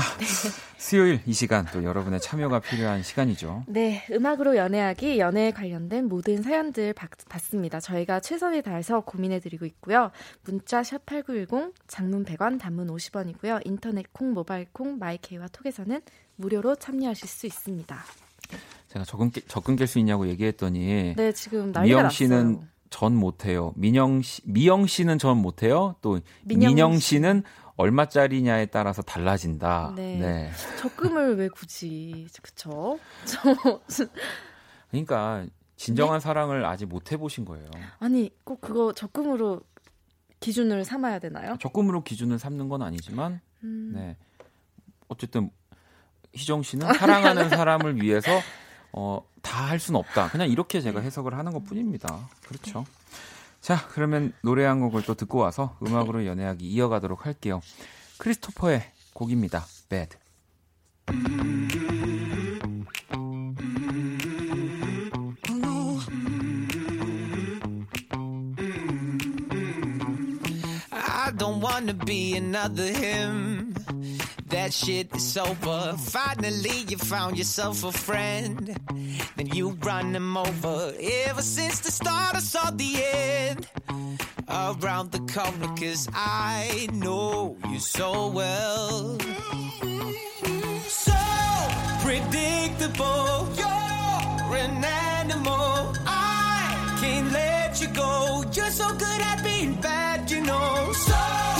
수요일 이 시간 또 여러분의 참여가 필요한 시간이죠. 네, 음악으로 연애하기, 연애에 관련된 모든 사연들 받, 받습니다. 저희가 최선을 다해서 고민해드리고 있고요. 문자 샵 8910, 장문 100원, 단문 50원이고요. 인터넷 콩, 모바일 콩, 마이케이와 톡에서는 무료로 참여하실 수 있습니다. 제가 적응, 접근 깰수 있냐고 얘기했더니 네, 지금 미영 씨는 났어요. 전 못해요. 민영 씨, 미영 씨는 전 못해요. 또 민영 민영, 씨. 씨는 얼마짜리냐에 따라서 달라진다. 네. 적금을 왜 굳이, 그쵸? 저, 그러니까 진정한 네? 사랑을 아직 못 해보신 거예요. 아니, 꼭 그거 적금으로 기준을 삼아야 되나요? 적금으로 기준을 삼는 건 아니지만, 음. 네. 어쨌든 희정 씨는 사랑하는 사람을 위해서 어, 다 할 수는 없다. 그냥 이렇게 제가 해석을 하는 것 뿐입니다. 그렇죠. 자, 그러면 노래 한 곡을 또 듣고 와서 음악으로 연애하기 이어가도록 할게요. 크리스토퍼의 곡입니다. Bad. That shit is over. Finally, you found yourself a friend. Then you run him over. Ever since the start, I saw the end. Around the corner, cause I know you so well. So predictable. You're an animal. I can't let you go. You're so good at being bad, you know. So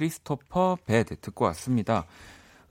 크리스토퍼 Bad 듣고 왔습니다.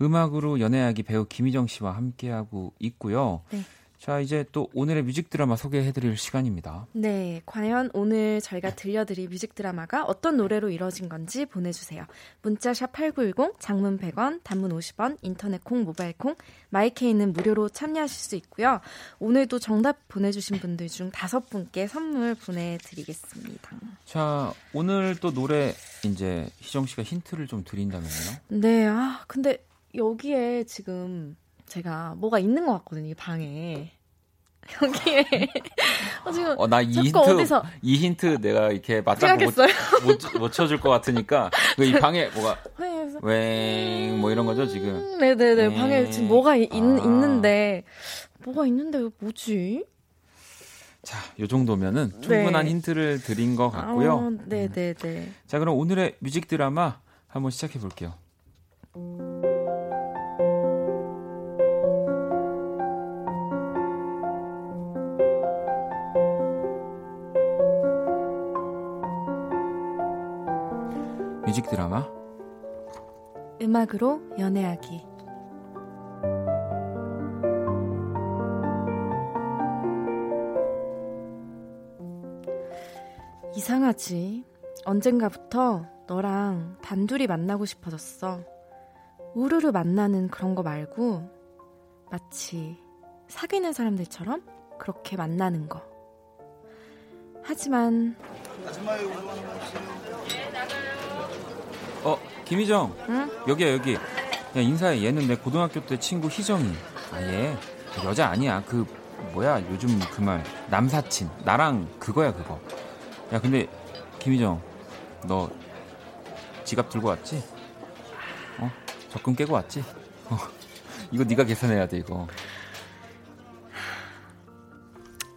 음악으로 연애하기 배우 김희정 씨와 함께하고 있고요. 네. 자, 이제 또 오늘의 뮤직 드라마 소개해 드릴 시간입니다. 네, 과연 오늘 저희가 들려드릴 뮤직 드라마가 어떤 노래로 이루어진 건지 보내주세요. 문자 샵 8910, 장문 100원, 단문 50원, 인터넷 콩, 모바일 콩, 마이케이는 무료로 참여하실 수 있고요. 오늘도 정답 보내주신 분들 중 다섯 분께 선물 보내드리겠습니다. 자, 오늘 또 노래 이제 희정 씨가 힌트를 좀 드린다면요. 네, 아, 근데 여기에 지금 제가 뭐가 있는 것 같거든요, 이 방에. 여기에. 어, 지금 어, 나 이 힌트, 어디서 이 힌트 내가 이렇게 맞다고 못. 못, 못 쳐줄 것 같으니까 그이 방에 뭐가 회의에서 웽, 뭐 이런 거죠, 지금. 네네네 음. 방에 지금 뭐가 있, 아. 있는데 뭐가 있는데 뭐지? 자, 요 정도면은 충분한 네. 힌트를 드린 것 같고요. 어, 네네네. 자, 그럼 오늘의 뮤직 드라마 한번 시작해 볼게요. 뮤직 드라마 음악으로 연애하기. 이상하지. 언젠가부터 너랑 단둘이 만나고 싶어졌어. 우르르 만나는 그런 거 말고 마치 사귀는 사람들처럼 그렇게 만나는 거. 하지만 어, 김희정. 응? 여기야, 여기. 야, 인사해. 얘는 내 고등학교 때 친구 희정이. 아, 얘. 여자 아니야. 그, 뭐야, 요즘 그 말. 남사친. 나랑 그거야, 그거. 야, 근데, 김희정. 너, 지갑 들고 왔지? 어? 적금 깨고 왔지? 어. 이거 네가 계산해야 돼, 이거.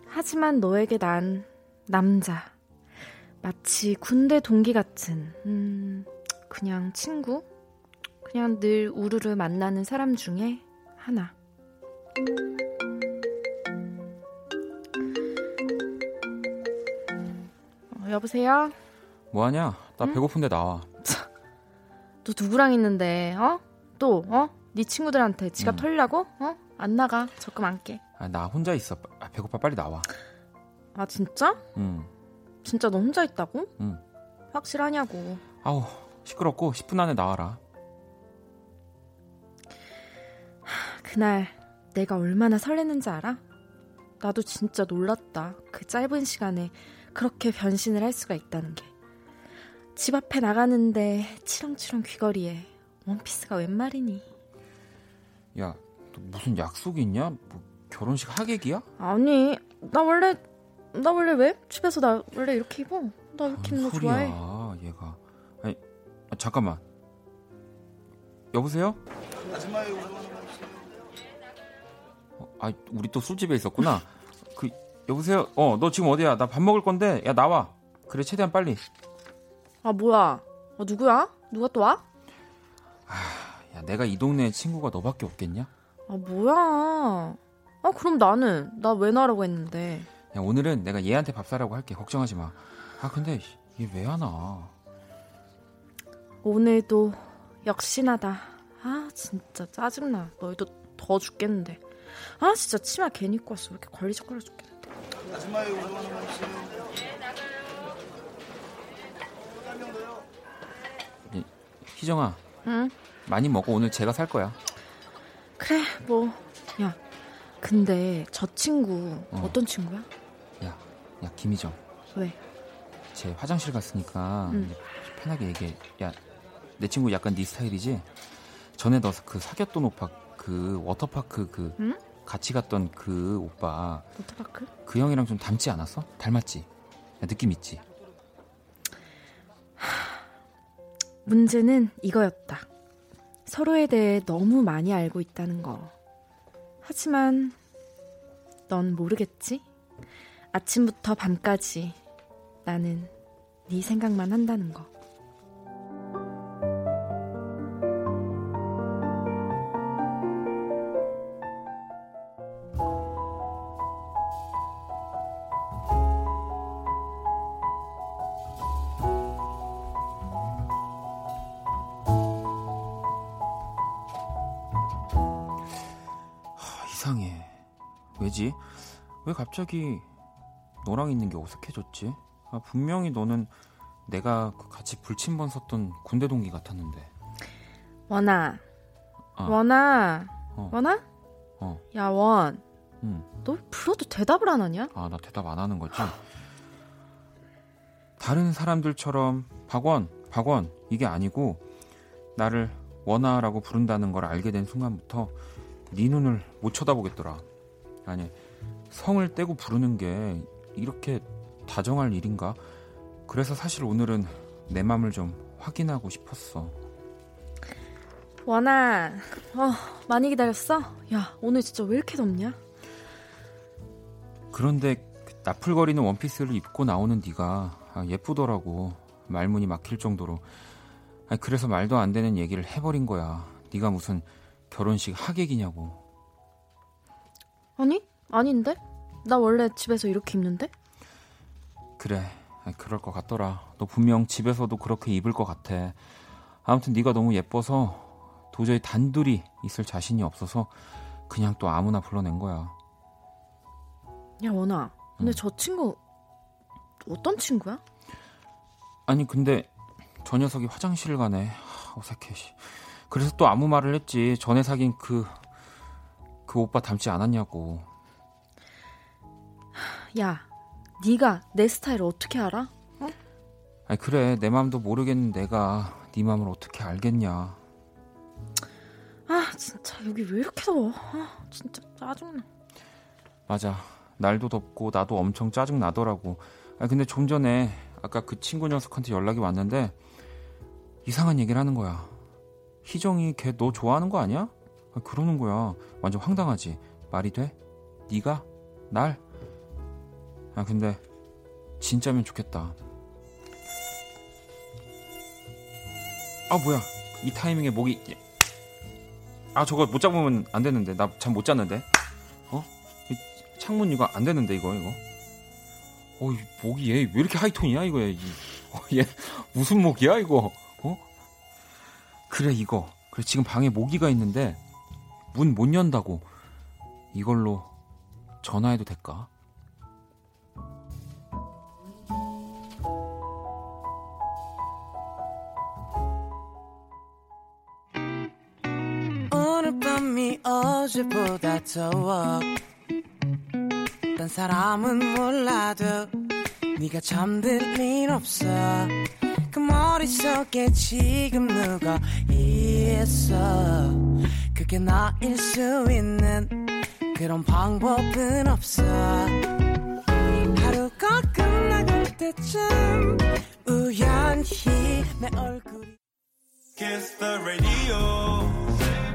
하지만 너에게 난 남자. 마치 군대 동기 같은, 음, 그냥 친구? 그냥 늘 우르르 만나는 사람 중에 하나. 어, 여보세요? 뭐하냐? 나 배고픈데 나와. 너 누구랑 있는데, 어? 또, 어? 네 친구들한테 지갑 음. 털려고? 어? 안 나가. 적금 안 깨. 아, 나 혼자 있어. 아, 배고파, 빨리 나와. 아, 진짜? 응. 진짜 너 혼자 있다고? 응. 확실하냐고. 아우, 시끄럽고 10분 안에 나와라. 그날 내가 얼마나 설렜는지 알아? 나도 진짜 놀랐다. 그 짧은 시간에 그렇게 변신을 할 수가 있다는 게. 집 앞에 나가는데 치렁치렁 귀걸이에 원피스가 웬 말이니? 야, 너 무슨 약속이 있냐? 뭐 결혼식 하객이야? 아니, 나 원래 나 원래 왜 집에서 나 원래 이렇게 입어. 나 이렇게 입는 거 소리야, 좋아해. 아, 잠깐만. 여보세요? 어, 아, 우리 또 술집에 있었구나. 그 여보세요? 어, 너 지금 어디야? 나 밥 먹을 건데. 야, 나와. 그래, 최대한 빨리. 아 뭐야? 아, 누구야? 누가 또 와? 야, 내가 이 동네에 친구가 너밖에 없겠냐? 아 뭐야? 아 그럼 나는 나 왜 나라고 했는데. 야, 오늘은 내가 얘한테 밥 사라고 할게. 걱정하지 마. 아, 근데 얘 왜 안 와? 오늘도 역시나다. 아 진짜 짜증나. 너희도 더 죽겠는데. 아 진짜 치마 괜히 입고 왔어. 왜 이렇게 걸리적거려 죽겠는데. 희정아, 응? 많이 먹어. 오늘 제가 살 거야. 그래 뭐. 야 근데 저 친구 어. 어. 떤 친구야? 야, 야, 김희정. 왜? 제 화장실 갔으니까 응. 편하게 얘기해. 야, 내 친구 약간 네 스타일이지? 전에 너 그 사귀었던 오빠 그 워터파크 그 응? 같이 갔던 그 오빠 워터파크? 그 형이랑 좀 닮지 않았어? 닮았지? 야, 느낌 있지? 문제는 이거였다. 서로에 대해 너무 많이 알고 있다는 거. 하지만 넌 모르겠지? 아침부터 밤까지 나는 네 생각만 한다는 거. 왜지? 왜 갑자기 너랑 있는 게 어색해졌지? 아, 분명히 너는 내가 그 같이 불침번 섰던 군대 동기 같았는데. 원아, 아. 원아, 어. 원아? 어. 야 원, 응. 너 불러도 대답을 안 하냐? 아, 나 대답 안 하는 거지? 다른 사람들처럼 박원, 박원 이게 아니고 나를 원아라고 부른다는 걸 알게 된 순간부터 네 눈을 못 쳐다보겠더라. 아니, 성을 떼고 부르는 게 이렇게 다정할 일인가? 그래서 사실 오늘은 내 맘을 좀 확인하고 싶었어. 원아, 어, 많이 기다렸어? 야, 오늘 진짜 왜 이렇게 덥냐? 그런데 그 나풀거리는 원피스를 입고 나오는 네가 아, 예쁘더라고 말문이 막힐 정도로 아니, 그래서 말도 안 되는 얘기를 해버린 거야 네가 무슨 결혼식 하객이냐고 아니? 아닌데? 나 원래 집에서 이렇게 입는데? 그래 그럴 것 같더라 너 분명 집에서도 그렇게 입을 것 같아 아무튼 네가 너무 예뻐서 도저히 단둘이 있을 자신이 없어서 그냥 또 아무나 불러낸 거야 야, 원아. 근데 응. 저 친구 어떤 친구야? 아니 근데 저 녀석이 화장실을 가네 하, 어색해 씨. 그래서 또 아무 말을 했지 전에 사귄 그 그 오빠 닮지 않았냐고 야, 네가 내 스타일을 어떻게 알아? 아니 그래 내 마음도 모르겠는 내가 네 마음을 어떻게 알겠냐 아, 진짜 여기 왜 이렇게 더워? 아, 진짜 짜증나. 맞아 날도 덥고 나도 엄청 짜증 나더라고 아니 근데 좀 전에 아까 그 친구 녀석한테 연락이 왔는데 이상한 얘기를 하는 거야 희정이 걔 너 좋아하는 거 아니야? 아, 그러는 거야. 완전 황당하지. 말이 돼? 네가? 날? 아 근데 진짜면 좋겠다. 아 뭐야. 이 타이밍에 목이 아 저거 못 잡으면 안 되는데. 나 잠 못 잤는데. 어? 이 창문 이거 안 되는데 이거 이거? 어이 목이 얘 왜 이렇게 하이톤이야 이거? 얘, 어, 얘 무슨 목이야 이거? 어? 그래 이거. 그래 지금 방에 모기가 있는데 문 못 연다고 이걸로 전화해도 될까? 오늘 밤이 어제보다 더워 딴 사람은 몰라도 네가 잠들 일 없어 그 머릿속에 지금 누가 있어 그게 나일 수 있는 그런 방법은 없어 하루가 끝나갈 때쯤 우연히 내 얼굴이 Kiss the radio.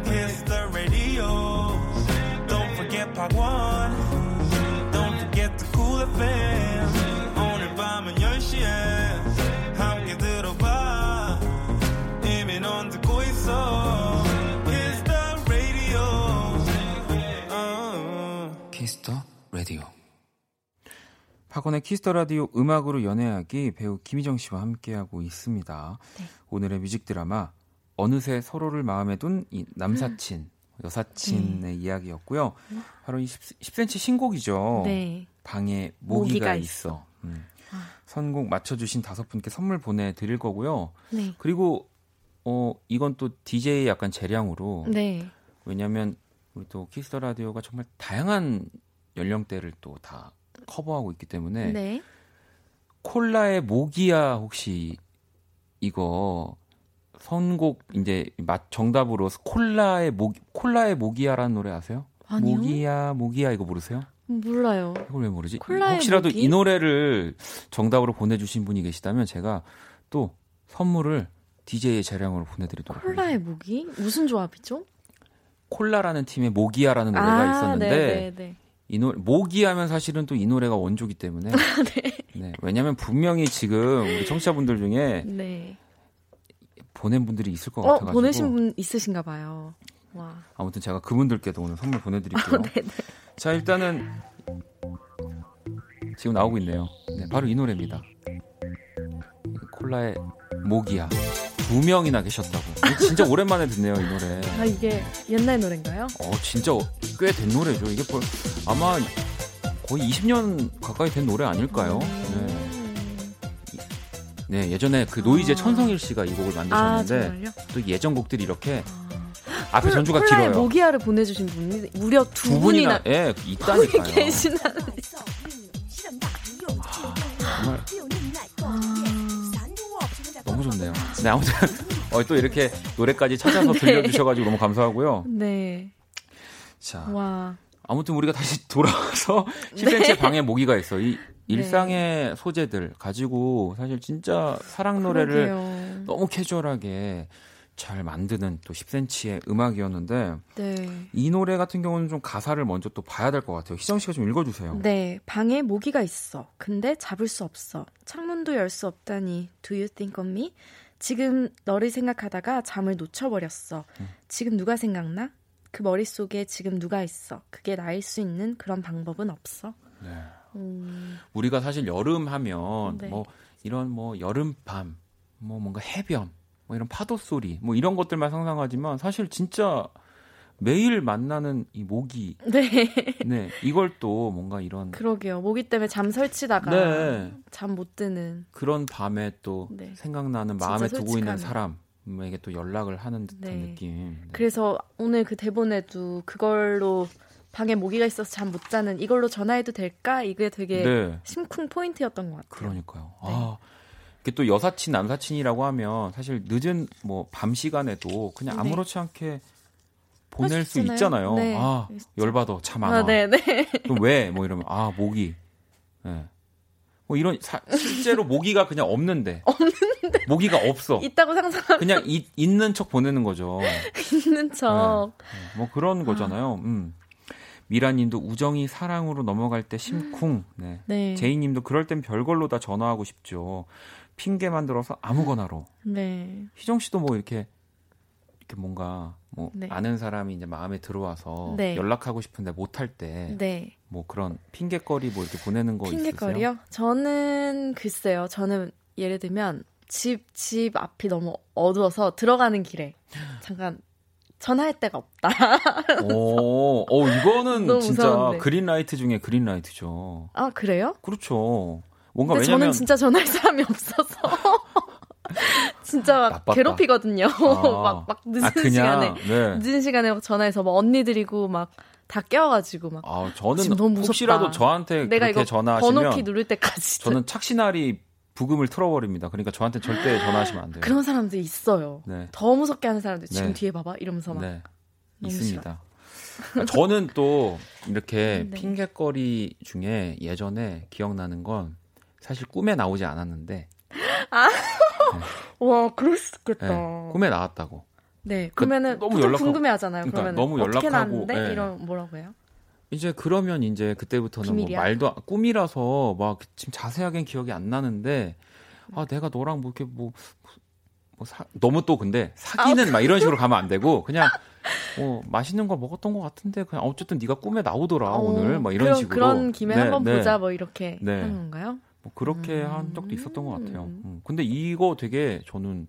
Kiss the radio. Don't forget Part 1. Don't forget the cool FM. 박원의 키스터 라디오 음악으로 연애하기 배우 김희정 씨와 함께하고 있습니다. 오늘의 뮤직 드라마 어느새 서로를 마음에 둔 이 남사친, 여사친의 이야기였고요. 바로 이 10, 10cm 신곡이죠. 네. 방에 모기가, 모기가 있어. 음. 선곡 맞춰주신 다섯 분께 선물 보내드릴 거고요. 네. 그리고 어 이건 또 DJ 약간 재량으로 네. 왜냐하면 우리 또 키스 더 라디오가 정말 다양한 연령대를 또 다 커버하고 있기 때문에 네. 콜라의 모기야 혹시 이거 선곡 이제 맛 정답으로 콜라의 모 콜라의 모기야라는 노래 아세요? 아니요. 모기야 모기야 이거 모르세요? 몰라요. 이걸 왜 모르지? 콜라의 혹시라도 모기? 이 노래를 정답으로 보내주신 분이 계시다면 제가 또 선물을 DJ의 재량으로 보내드리도록 콜라의 하겠습니다. 무기? 무슨 조합이죠? 콜라라는 팀의 모기야라는 노래가 있었는데 네, 네, 이 노래 모기하면 사실은 또 이 노래가 원조기 때문에 네. 왜냐하면 분명히 지금 우리 청취자분들 중에 네. 네. 보낸 분들이 있을 것 어, 같아가지고 보내신 분 있으신가 봐요. 와. 아무튼 제가 그분들께도 오늘 선물 보내드릴게요. 네, 네. 자 일단은 지금 나오고 있네요. 네, 바로 이 노래입니다. 콜라의 모기야 두 명이나 계셨다고. 진짜 오랜만에 듣네요 이 노래. 아, 이게 옛날 노래인가요? 어 진짜 꽤 된 노래죠. 이게 벌, 아마 거의 20년 가까이 된 노래 아닐까요? 네. 네, 예전에 그 노이제 아. 천성일 씨가 이 곡을 아, 만드셨는데 정말요? 또 예전 곡들이 이렇게 앞에 전주가 길어요. 모기야를 보내주신 분이 무려 두, 두 분이나, 분이나 예 있다니까요. 계시다는. 정말 네 아무튼 어, 또 이렇게 노래까지 찾아서 네. 들려주셔가지고 너무 감사하고요. 네. 자 와. 아무튼 우리가 다시 돌아와서 네. 10cm의 방에 모기가 있어. 이 일상의 소재들 가지고 사실 진짜 사랑 노래를 그러게요. 너무 캐주얼하게 잘 만드는 또 10cm의 음악이었는데 네. 이 노래 같은 경우는 좀 가사를 먼저 또 봐야 될 것 같아요. 희정 씨가 좀 읽어주세요. 네, 방에 모기가 있어. 근데 잡을 수 없어. 창문도 열 수 없다니. Do you think of me? 지금 너를 생각하다가 잠을 놓쳐버렸어. 음. 지금 누가 생각나? 그 머릿속에 지금 누가 있어. 그게 나일 수 있는 그런 방법은 없어. 네. 음, 우리가 사실 여름 하면 네. 뭐 이런 뭐 여름 밤, 뭐 뭔가 해변, 뭐 이런 파도 소리, 뭐 이런 것들만 상상하지만 사실 진짜 매일 만나는 이 모기, 네. 네 이걸 또 뭔가 이런 그러게요. 모기 때문에 잠 설치다가 네. 잠못 드는. 그런 밤에 또 네. 생각나는 마음에 두고 있는. 사람에게 또 연락을 하는 듯한 네. 느낌. 네. 그래서 오늘 그 대본에도 그걸로 방에 모기가 있어서 잠 못 자는 이걸로 전화해도 될까? 이게 되게 네. 심쿵 포인트였던 것 같아요. 그러니까요. 네. 아, 이게 또 여사친, 남사친이라고 하면 사실 늦은 뭐 밤 시간에도 그냥 네. 아무렇지 않게 보낼 수. 있잖아요. 네. 아, 열받아. 잠안 와. 아, 네, 네. 그럼 왜? 뭐 이러면 아, 모기. 예. 뭐 이런 사- 실제로 모기가 그냥 없는데. 없는데. 모기가 없어. 있다고 상상하면 그냥 이- 있는 척 보내는 거죠. 있는 척. 네, 뭐 그런 거잖아요. 음. 미라님도 우정이 사랑으로 넘어갈 때 심쿵. 네. 네. 제이님도 그럴 땐 별걸로 다 전화하고 싶죠. 핑계 만들어서 아무거나로. 네. 희정 씨도 뭐 이렇게 이렇게 뭔가 뭐 네. 아는 사람이 이제 마음에 들어와서 네. 연락하고 싶은데 못할 때뭐 네. 그런 핑계거리 뭐 이렇게 보내는 거 있으세요? 핑계거리요? 저는 글쎄요. 저는 예를 들면 집, 집 앞이 너무 어두워서 들어가는 길에 잠깐 전화할 데가 없다. 오, 어 이거는 진짜 무서운데. 그린라이트 중에 그린라이트죠. 아, 그래요? 그렇죠. 뭔가 왜냐면 저는 진짜 전화할 사람이 없어서. 진짜 막 나빴다. 괴롭히거든요. 아. 막, 막 늦은 아, 시간에. 네. 늦은 시간에 막 전화해서 막 언니들이고 막 다 깨워가지고 막. 아, 저는 지금 너무 무섭다. 혹시라도 저한테 내가 그렇게 이거 전화하시면 번호키 누를 때까지. 저는 착시나리 부금을 틀어버립니다. 그러니까 저한테 절대 전화하시면 안 돼요. 그런 사람들 있어요. 네. 더 무섭게 하는 사람들 지금 네. 뒤에 봐봐 이러면서 막 네. 있습니다. 저는 또 이렇게 네. 핑계거리 중에 예전에 기억나는 건 사실 꿈에 나오지 않았는데 와, 그럴 수 예, 있겠다. 꿈에 나왔다고. 네, 그러면은 너무 너무 연락하고- 궁금해 하잖아요. 그러니까 그러면 너무 연락하고, 나왔는데 예. 이런 뭐라고 해요? 이제 그러면 이제 그때부터는 뭐? 말도 안- 꿈이라서 막 지금 자세하게는 기억이 안 나는데 아 내가 너랑 뭐 이렇게 뭐, 뭐 사, 너무 또 근데 사귀는 막 이런 식으로 가면 안 되고 그냥 뭐 맛있는 거 먹었던 것 같은데 그냥 어쨌든 네가 꿈에 나오더라 어, 오늘 막 이런 그럼, 식으로 그런 김에 네, 한번 네. 보자 뭐 이렇게 네. 하는 건가요? 뭐 그렇게 음. 한 적도 있었던 것 같아요. 음. 근데 이거 되게 저는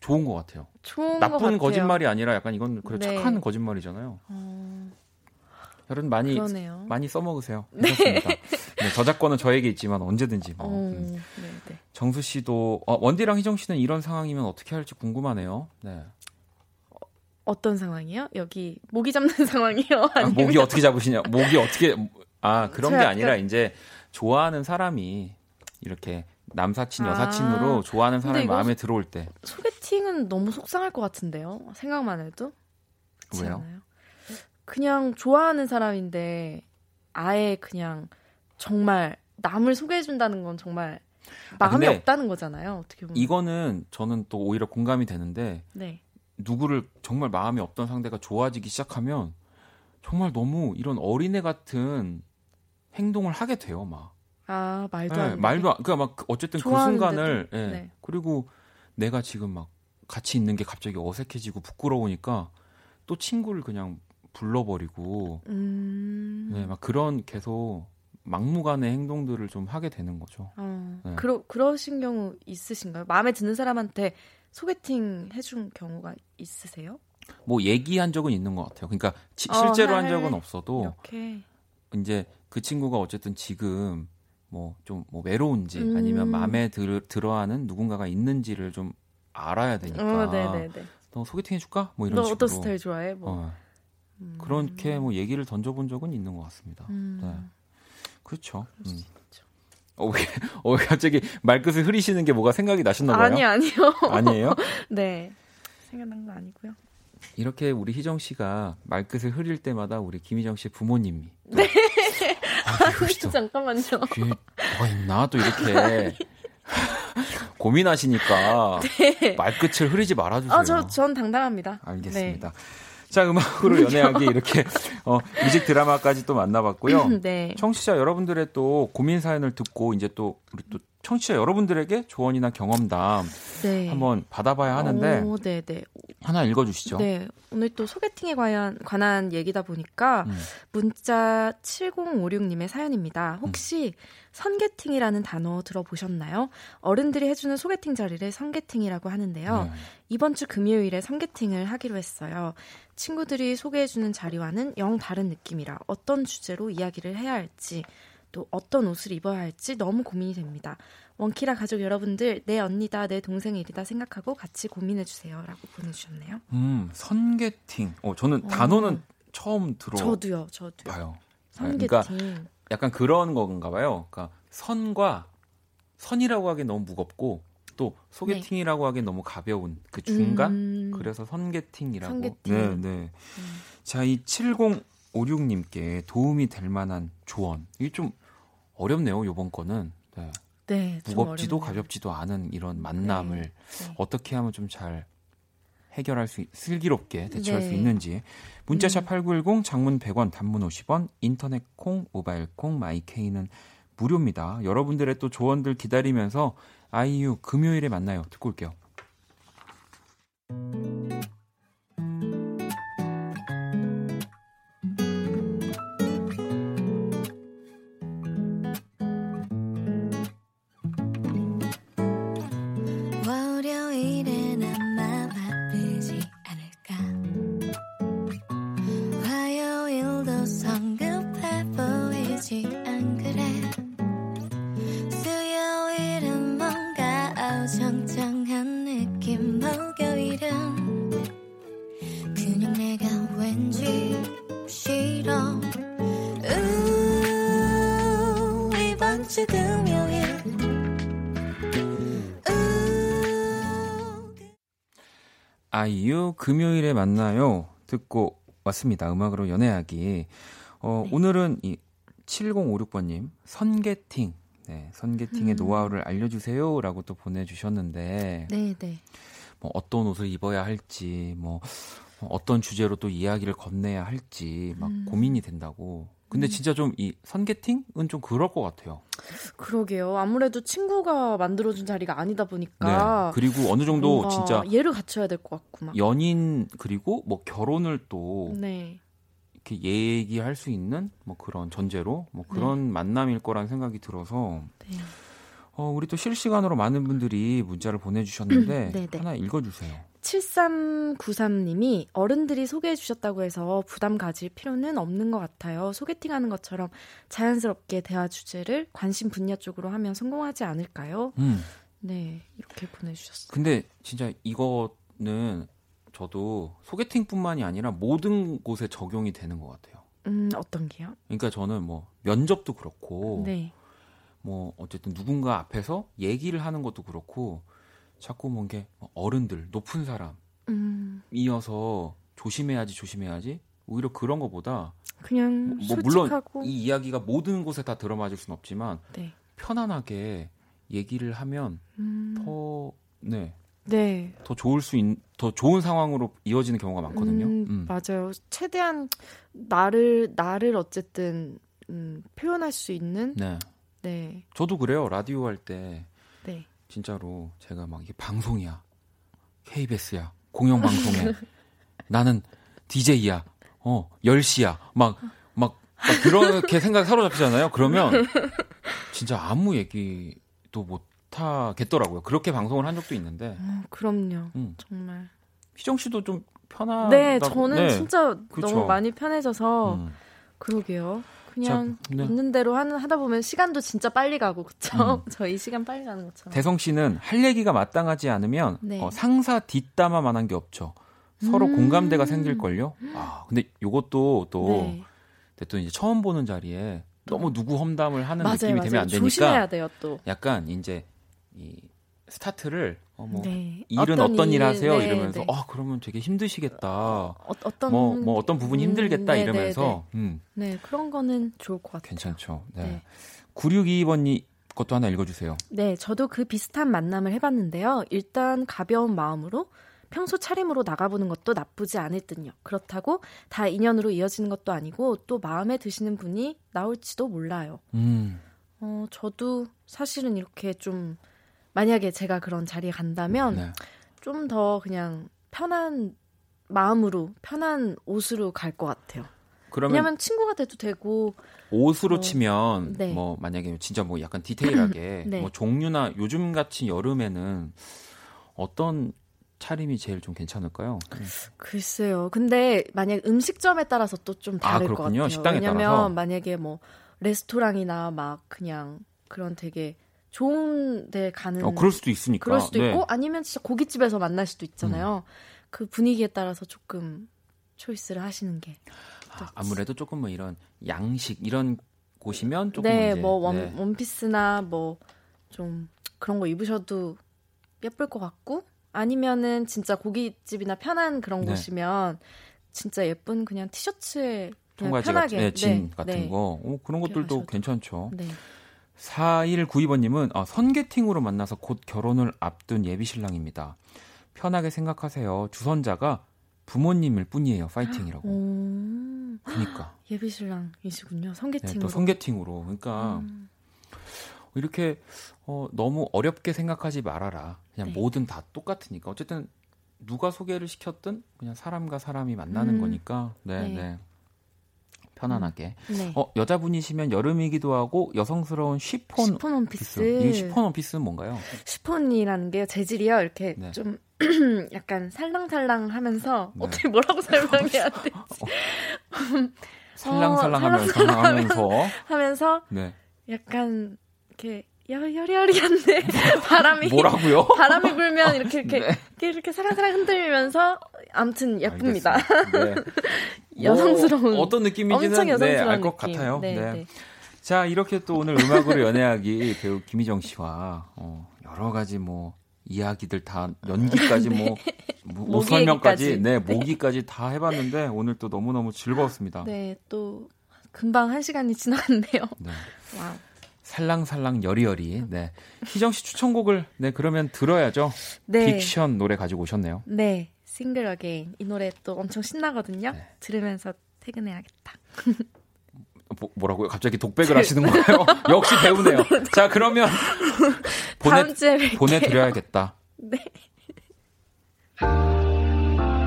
좋은 것 같아요. 좋은 것 나쁜 같아요. 거짓말이 아니라 약간 이건 그래 네. 착한 거짓말이잖아요. 어, 여러분 많이 그러네요. 많이 써먹으세요. 괜찮습니다. 네, 저작권은 저에게 있지만 언제든지. 뭐. 어, 음. 네, 네. 정수 씨도 어, 원디랑 희정 씨는 이런 상황이면 어떻게 할지 궁금하네요. 네. 어떤 상황이요? 여기 모기 잡는 상황이요? 아, 아니면 목이 어떻게 잡으시냐? 목이 어떻게 아 그런 저게 약간- 아니라 이제 좋아하는 사람이 이렇게 남사친 아. 여사친으로 좋아하는 근데 사람이 마음에 들어올 때 소개팅은 너무 속상할 것 같은데요. 생각만 해도 왜요? 않아요? 그냥 좋아하는 사람인데 아예 그냥 정말 남을 소개해 준다는 건 정말 아, 마음이 근데 없다는 거잖아요. 어떻게 보면. 이거는 저는 또 오히려 공감이 되는데 네. 누구를 정말 마음이 없던 상대가 좋아지기 시작하면 정말 너무 이런 어린애 같은 행동을 하게 돼요, 막. 아 말도 예, 안 돼. 말도 안, 그러니까 막 그- 어쨌든 그? 순간을 예. 네. 그리고 내가 지금 막 같이 있는 게 갑자기 어색해지고 부끄러우니까 또 친구를 그냥 불러버리고 음. 네, 막 그런 계속 막무가내 행동들을 좀 하게 되는 거죠. 어, 네. 그러 그러신 경우 있으신가요? 마음에 드는 사람한테 소개팅 해준 경우가 있으세요? 뭐 얘기한 적은 있는 것 같아요. 그러니까 지- 어, 실제로 한 할- 적은 없어도 이렇게. 이제 그 친구가 어쨌든 지금 뭐좀뭐 외로운지 음. 아니면 마음에 들, 들어하는 누군가가 있는지를 좀 알아야 되니까. 어, 네네네. 너 소개팅 해줄까? 뭐 이런 너 식으로. 어떤 스타일 좋아해? 뭐. 어, 음. 그렇게 뭐 얘기를 던져본 적은 있는 것 같습니다. 음. 네. 그렇죠. 음. 어, 왜, 어, 왜 갑자기 말끝을 흐리시는 게 뭐가 생각이 나셨나 봐요. 아니 아니요. 아니에요? 네. 생각난 거 아니고요. 이렇게 우리 희정 씨가 말끝을 흐릴 때마다 우리 김희정 씨 부모님이 네. 아, 또 잠깐만요. 뒤에 뭐가 있나 또 이렇게 고민하시니까 말끝을 흐리지 말아주세요. 네. 아, 저, 전 당당합니다. 알겠습니다. 자, 음악으로 연애하기 이렇게 어, 뮤직 드라마까지 또 만나봤고요. 네. 청취자 여러분들의 또 고민 사연을 듣고 이제 또 우리 또 청취자 여러분들에게 조언이나 경험담 네. 한번 받아봐야 하는데 오, 네, 네. 하나 읽어주시죠. 네. 오늘 또 소개팅에 관한, 관한 얘기다 보니까 음. 문자 7056님의 사연입니다. 혹시 선게팅이라는 단어 들어보셨나요? 어른들이 해주는 소개팅 자리를 선게팅이라고 하는데요. 네. 이번 주 금요일에 선게팅을 하기로 했어요. 친구들이 소개해주는 자리와는 영 다른 느낌이라 어떤 주제로 이야기를 해야 할지 또 어떤 옷을 입어야 할지 너무 고민이 됩니다. 원키라 가족 여러분들 내 언니다 내 동생 일이다 생각하고 같이 고민해 주세요 라고 보내주셨네요. 음, 선게팅. 어, 저는 단어는 처음 들어봐요. 저도요, 저도요. 선게팅. 그러니까 약간 그런 건가 봐요. 그러니까 선과 선이라고 하기엔 너무 무겁고 또 소개팅이라고 하기엔 너무 가벼운 그 중간. 음, 그래서 선게팅이라고. 선게팅. 네, 네. 자, 이 7056님께 도움이 될 만한 조언. 이게 좀 어렵네요, 요번 거는. 네. 네, 좀 무겁지도. 가볍지도 않은 이런 만남을 네. 어떻게 하면 좀 잘 해결할 수 있- 슬기롭게 대처할 네. 수 있는지 문자샵 8910 장문 100원 단문 50원 인터넷 콩 모바일 콩 마이케이는 무료입니다. 여러분들의 또 조언들 기다리면서 아이유 금요일에 만나요. 듣고 올게요. 아이유 금요일에 만나요. 듣고 왔습니다. 음악으로 연애하기. 어, 네. 오늘은 이 7056번님, 선게팅. 네, 선게팅의 음. 노하우를 알려주세요. 라고 또 보내주셨는데, 네, 네. 뭐 어떤 옷을 입어야 할지, 뭐, 어떤 주제로 또 이야기를 건네야 할지, 막 음. 고민이 된다고. 근데 진짜 좀 이 선게팅은 좀 그럴 것 같아요. 그러게요. 아무래도 친구가 만들어준 자리가 아니다 보니까. 네. 그리고 어느 정도 진짜 예를 갖춰야 될 것 같고 막. 연인 그리고 뭐 결혼을 또 네. 이렇게 얘기할 수 있는 뭐 그런 전제로 뭐 그런 만남일 거란 생각이 들어서 네. 어, 우리 또 실시간으로 많은 분들이 문자를 보내주셨는데 네, 네. 하나 읽어주세요. 7393님이 어른들이 소개해 주셨다고 해서 부담 가질 필요는 없는 것 같아요. 소개팅 하는 것처럼 자연스럽게 대화 주제를 관심 분야 쪽으로 하면 성공하지 않을까요? 음. 네, 이렇게 보내주셨어요. 근데 진짜 이거는 저도 소개팅뿐만이 아니라 모든 곳에 적용이 되는 것 같아요. 음, 어떤 게요? 그러니까 저는 뭐 면접도 그렇고 네. 뭐 어쨌든 누군가 앞에서 얘기를 하는 것도 그렇고 자꾸 뭔게 어른들 높은 사람 음, 이어서 조심해야지 조심해야지 오히려 그런 것보다 그냥 뭐 물론 솔직하고 이 이야기가 모든 곳에 다 들어맞을 수는 없지만 네. 편안하게 얘기를 하면 음, 더 네. 네. 더 좋을 수 있, 더 좋은 상황으로 이어지는 경우가 많거든요. 음, 음. 맞아요. 최대한 나를 나를 어쨌든 음, 표현할 수 있는 네. 네. 저도 그래요. 라디오 할 때 네. 진짜로 제가 막 이게 방송이야. KBS야. 공영 방송에 나는 DJ야. 어, 10시야. 막 막, 막 그렇게 생각 사로잡히잖아요. 그러면 진짜 아무 얘기도 못 하겠더라고요. 그렇게 방송을 한 적도 있는데. 어, 그럼요. 음. 정말. 희정 씨도 좀 편하다. 네, 저는 네. 진짜 그쵸. 너무 많이 편해져서 음. 그러게요. 그냥 자, 네. 있는 대로 하는 하다 보면 시간도 진짜 빨리 가고 그쵸? 음. 저희 시간 빨리 가는 것처럼. 대성 씨는 할 얘기가 마땅하지 않으면 네. 어, 상사 뒷담화만한 게 없죠. 서로 음. 공감대가 생길 걸요? 아, 근데 요것도 또, 네. 근데 또 이제 처음 보는 자리에 너무 누구 험담을 하는 맞아요, 느낌이 맞아요. 되면 안 되니까 조심해야 돼요 또. 약간 이제 이 스타트를 어, 뭐 네. 일은 어떤, 일 일, 하세요? 네, 이러면서 네. 어 그러면 되게 힘드시겠다. 어, 어떤 뭐, 뭐 어떤 부분이 음, 힘들겠다 네, 이러면서 음, 네, 네. 네, 그런 거는 좋을 것 같아요. 괜찮죠. 네. 네. 9622번이 것도 하나 읽어주세요. 네, 저도 그 비슷한 만남을 해봤는데요. 일단 가벼운 마음으로 평소 차림으로 나가보는 것도 나쁘지 않을 듯요. 그렇다고 다 인연으로 이어지는 것도 아니고 또 마음에 드시는 분이 나올지도 몰라요. 음, 어, 저도 사실은 이렇게 좀 만약에 제가 그런 자리에 간다면 네. 좀더 그냥 편한 마음으로 편한 옷으로 갈 것 같아요. 그러면 왜냐면 친구가 돼도 되고 옷으로 어, 치면 네. 뭐 만약에 진짜 뭐 약간 디테일하게 네. 뭐 종류나 요즘 같이 여름에는 어떤 차림이 제일 좀 괜찮을까요? 음. 글쎄요. 근데 만약 음식점에 따라서 또좀 아, 다를 것 그렇군요. 같아요. 식당에 왜냐면 따라서. 만약에 뭐 레스토랑이나 막 그냥 그런 되게 좋은 데 가는 어, 그럴 수도 있으니까. 그럴 수도 네. 있고 아니면 진짜 고깃집에서 만날 수도 있잖아요. 그 분위기에 따라서 조금 초이스를 하시는 게 아, 아무래도 조금 뭐 이런 양식 이런 곳이면 조금 네, 이제, 뭐 원, 네. 원피스나 뭐 좀 그런 거 입으셔도 예쁠 것 같고 아니면은 진짜 고깃집이나 편한 그런 네. 곳이면 진짜 예쁜 그냥 티셔츠에 그냥 편하게 같은 네, 진 네, 같은 네. 거. 오, 그런 것들도 하셔도. 괜찮죠. 네. 4192번님은 아, 선게팅으로 만나서 곧 결혼을 앞둔 예비 신랑입니다. 편하게 생각하세요. 주선자가 부모님일 뿐이에요. 파이팅이라고. 오, 그러니까. 예비 신랑이시군요. 네, 성게팅으로. 그러니까 음, 이렇게 어, 너무 어렵게 생각하지 말아라. 그냥 네. 뭐든 다 똑같으니까. 어쨌든 누가 소개를 시켰든 그냥 사람과 사람이 만나는 음. 거니까. 네, 네. 네. 편안하게. 네. 어, 여자분이시면 여름이기도 하고 여성스러운 쉬폰 시폰 원피스. 이 쉬폰 원피스는 뭔가요? 시폰이라는 게 재질이요. 이렇게 네. 좀 약간 살랑살랑 하면서 네. 어떻게 뭐라고 설명해야 돼? 살랑살랑하면서 살랑살랑 하면서 하면서 네. 약간 이렇게 여리여리한데 바람이 뭐라고요? 바람이 불면 이렇게 이렇게 네. 이렇게, 이렇게 사랑사랑 흔들면서 아무튼 예쁩니다. 네. 여성스러운 뭐 어떤 느낌인지는 네, 여성스러운 알것 느낌. 같아요. 네, 네. 네. 자, 이렇게 또 오늘 음악으로 연애하기 배우 김희정 씨와 어, 여러 가지 뭐 이야기들 다 연기까지 뭐, 뭐옷 설명까지 네 모기까지 다 해봤는데 오늘 또 너무 너무 즐거웠습니다. 네, 또 금방 한 시간이 지나갔네요. 네. Wow. 살랑살랑 여리여리. 네. 희정 씨 추천곡을 네 그러면 들어야죠. 네. 빅션 노래 가지고 오셨네요. 네, Single Again 이 노래 또 엄청 신나거든요. 네. 들으면서 퇴근해야겠다. 뭐, 뭐라고요? 갑자기 독백을 하시는 건가요? 역시 배우네요. 자 그러면 보내 다음 주에 뵐게요. 보내드려야겠다. 네.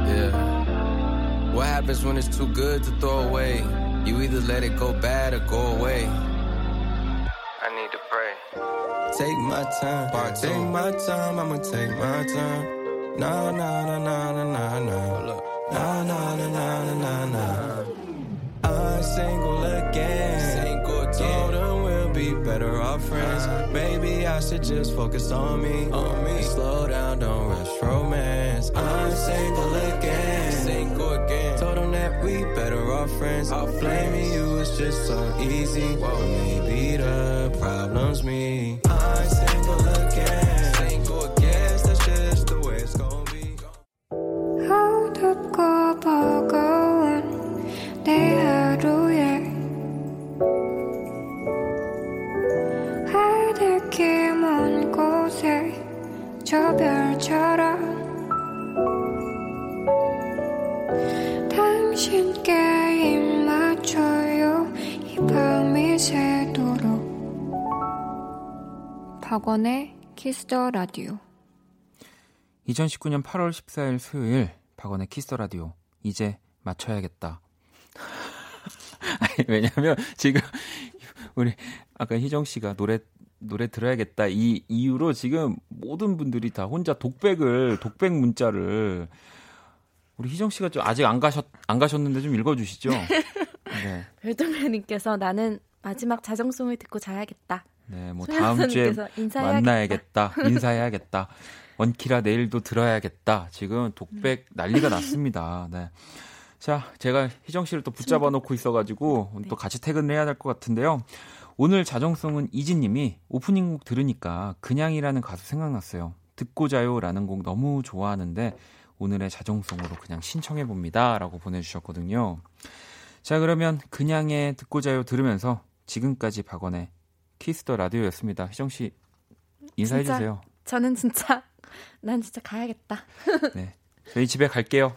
Yeah. What happens when it's too good to throw away? You either let it go bad or go away. I need to pray. Take my time, take my time, I'ma take my time. Nah, nah, nah, nah, nah, nah, nah. Look. Nah, nah, nah, nah, nah, nah, nah. I'm single again. Single again. Told her we'll be better off friends. Uh-huh. Maybe I should just focus on me. On me. Slow down, don't rush romance. I'm single again. Single again. Told them that we better off friends. Off Blaming you is just so easy. Maybe the problem's me. I'm single again. 버거운 내 하루에 하늘길 먼 곳에 저 별처럼 당신께 입 맞춰요. 이 밤이 새도록. 박원의 키스더 라디오 2019년 8월 14일 수요일 박원의 키스 라디오 이제 맞춰야겠다. 아니, 왜냐면 지금 우리 아까 희정 씨가 노래 노래 들어야겠다 이 이유로 지금 모든 분들이 다 혼자 독백을 독백 문자를 우리 희정 씨가 좀 아직 안 가셨 안 가셨는데 좀 읽어 주시죠. 네. 별동면님께서 나는 마지막 자정송을 듣고 자야겠다. 네, 뭐 다음 주에. 만나야겠다. 인사해야겠다. 원키라 내일도 들어야겠다. 지금 독백 난리가 났습니다. 네. 자, 제가 희정 씨를 또 붙잡아 놓고 있어가지고 오늘 또 같이 퇴근을 해야 될 것 같은데요. 오늘 자정송은 이진님이 오프닝 곡 들으니까 그냥이라는 가수 생각났어요. 듣고 자요라는 곡 너무 좋아하는데 오늘의 자정송으로 그냥 신청해 봅니다라고 보내주셨거든요. 자, 그러면 그냥의 듣고 자요 들으면서 지금까지 박원의 키스 더 라디오였습니다. 희정 씨 인사해 주세요. 저는 진짜 난 진짜 가야겠다. 네. 저희 집에 갈게요.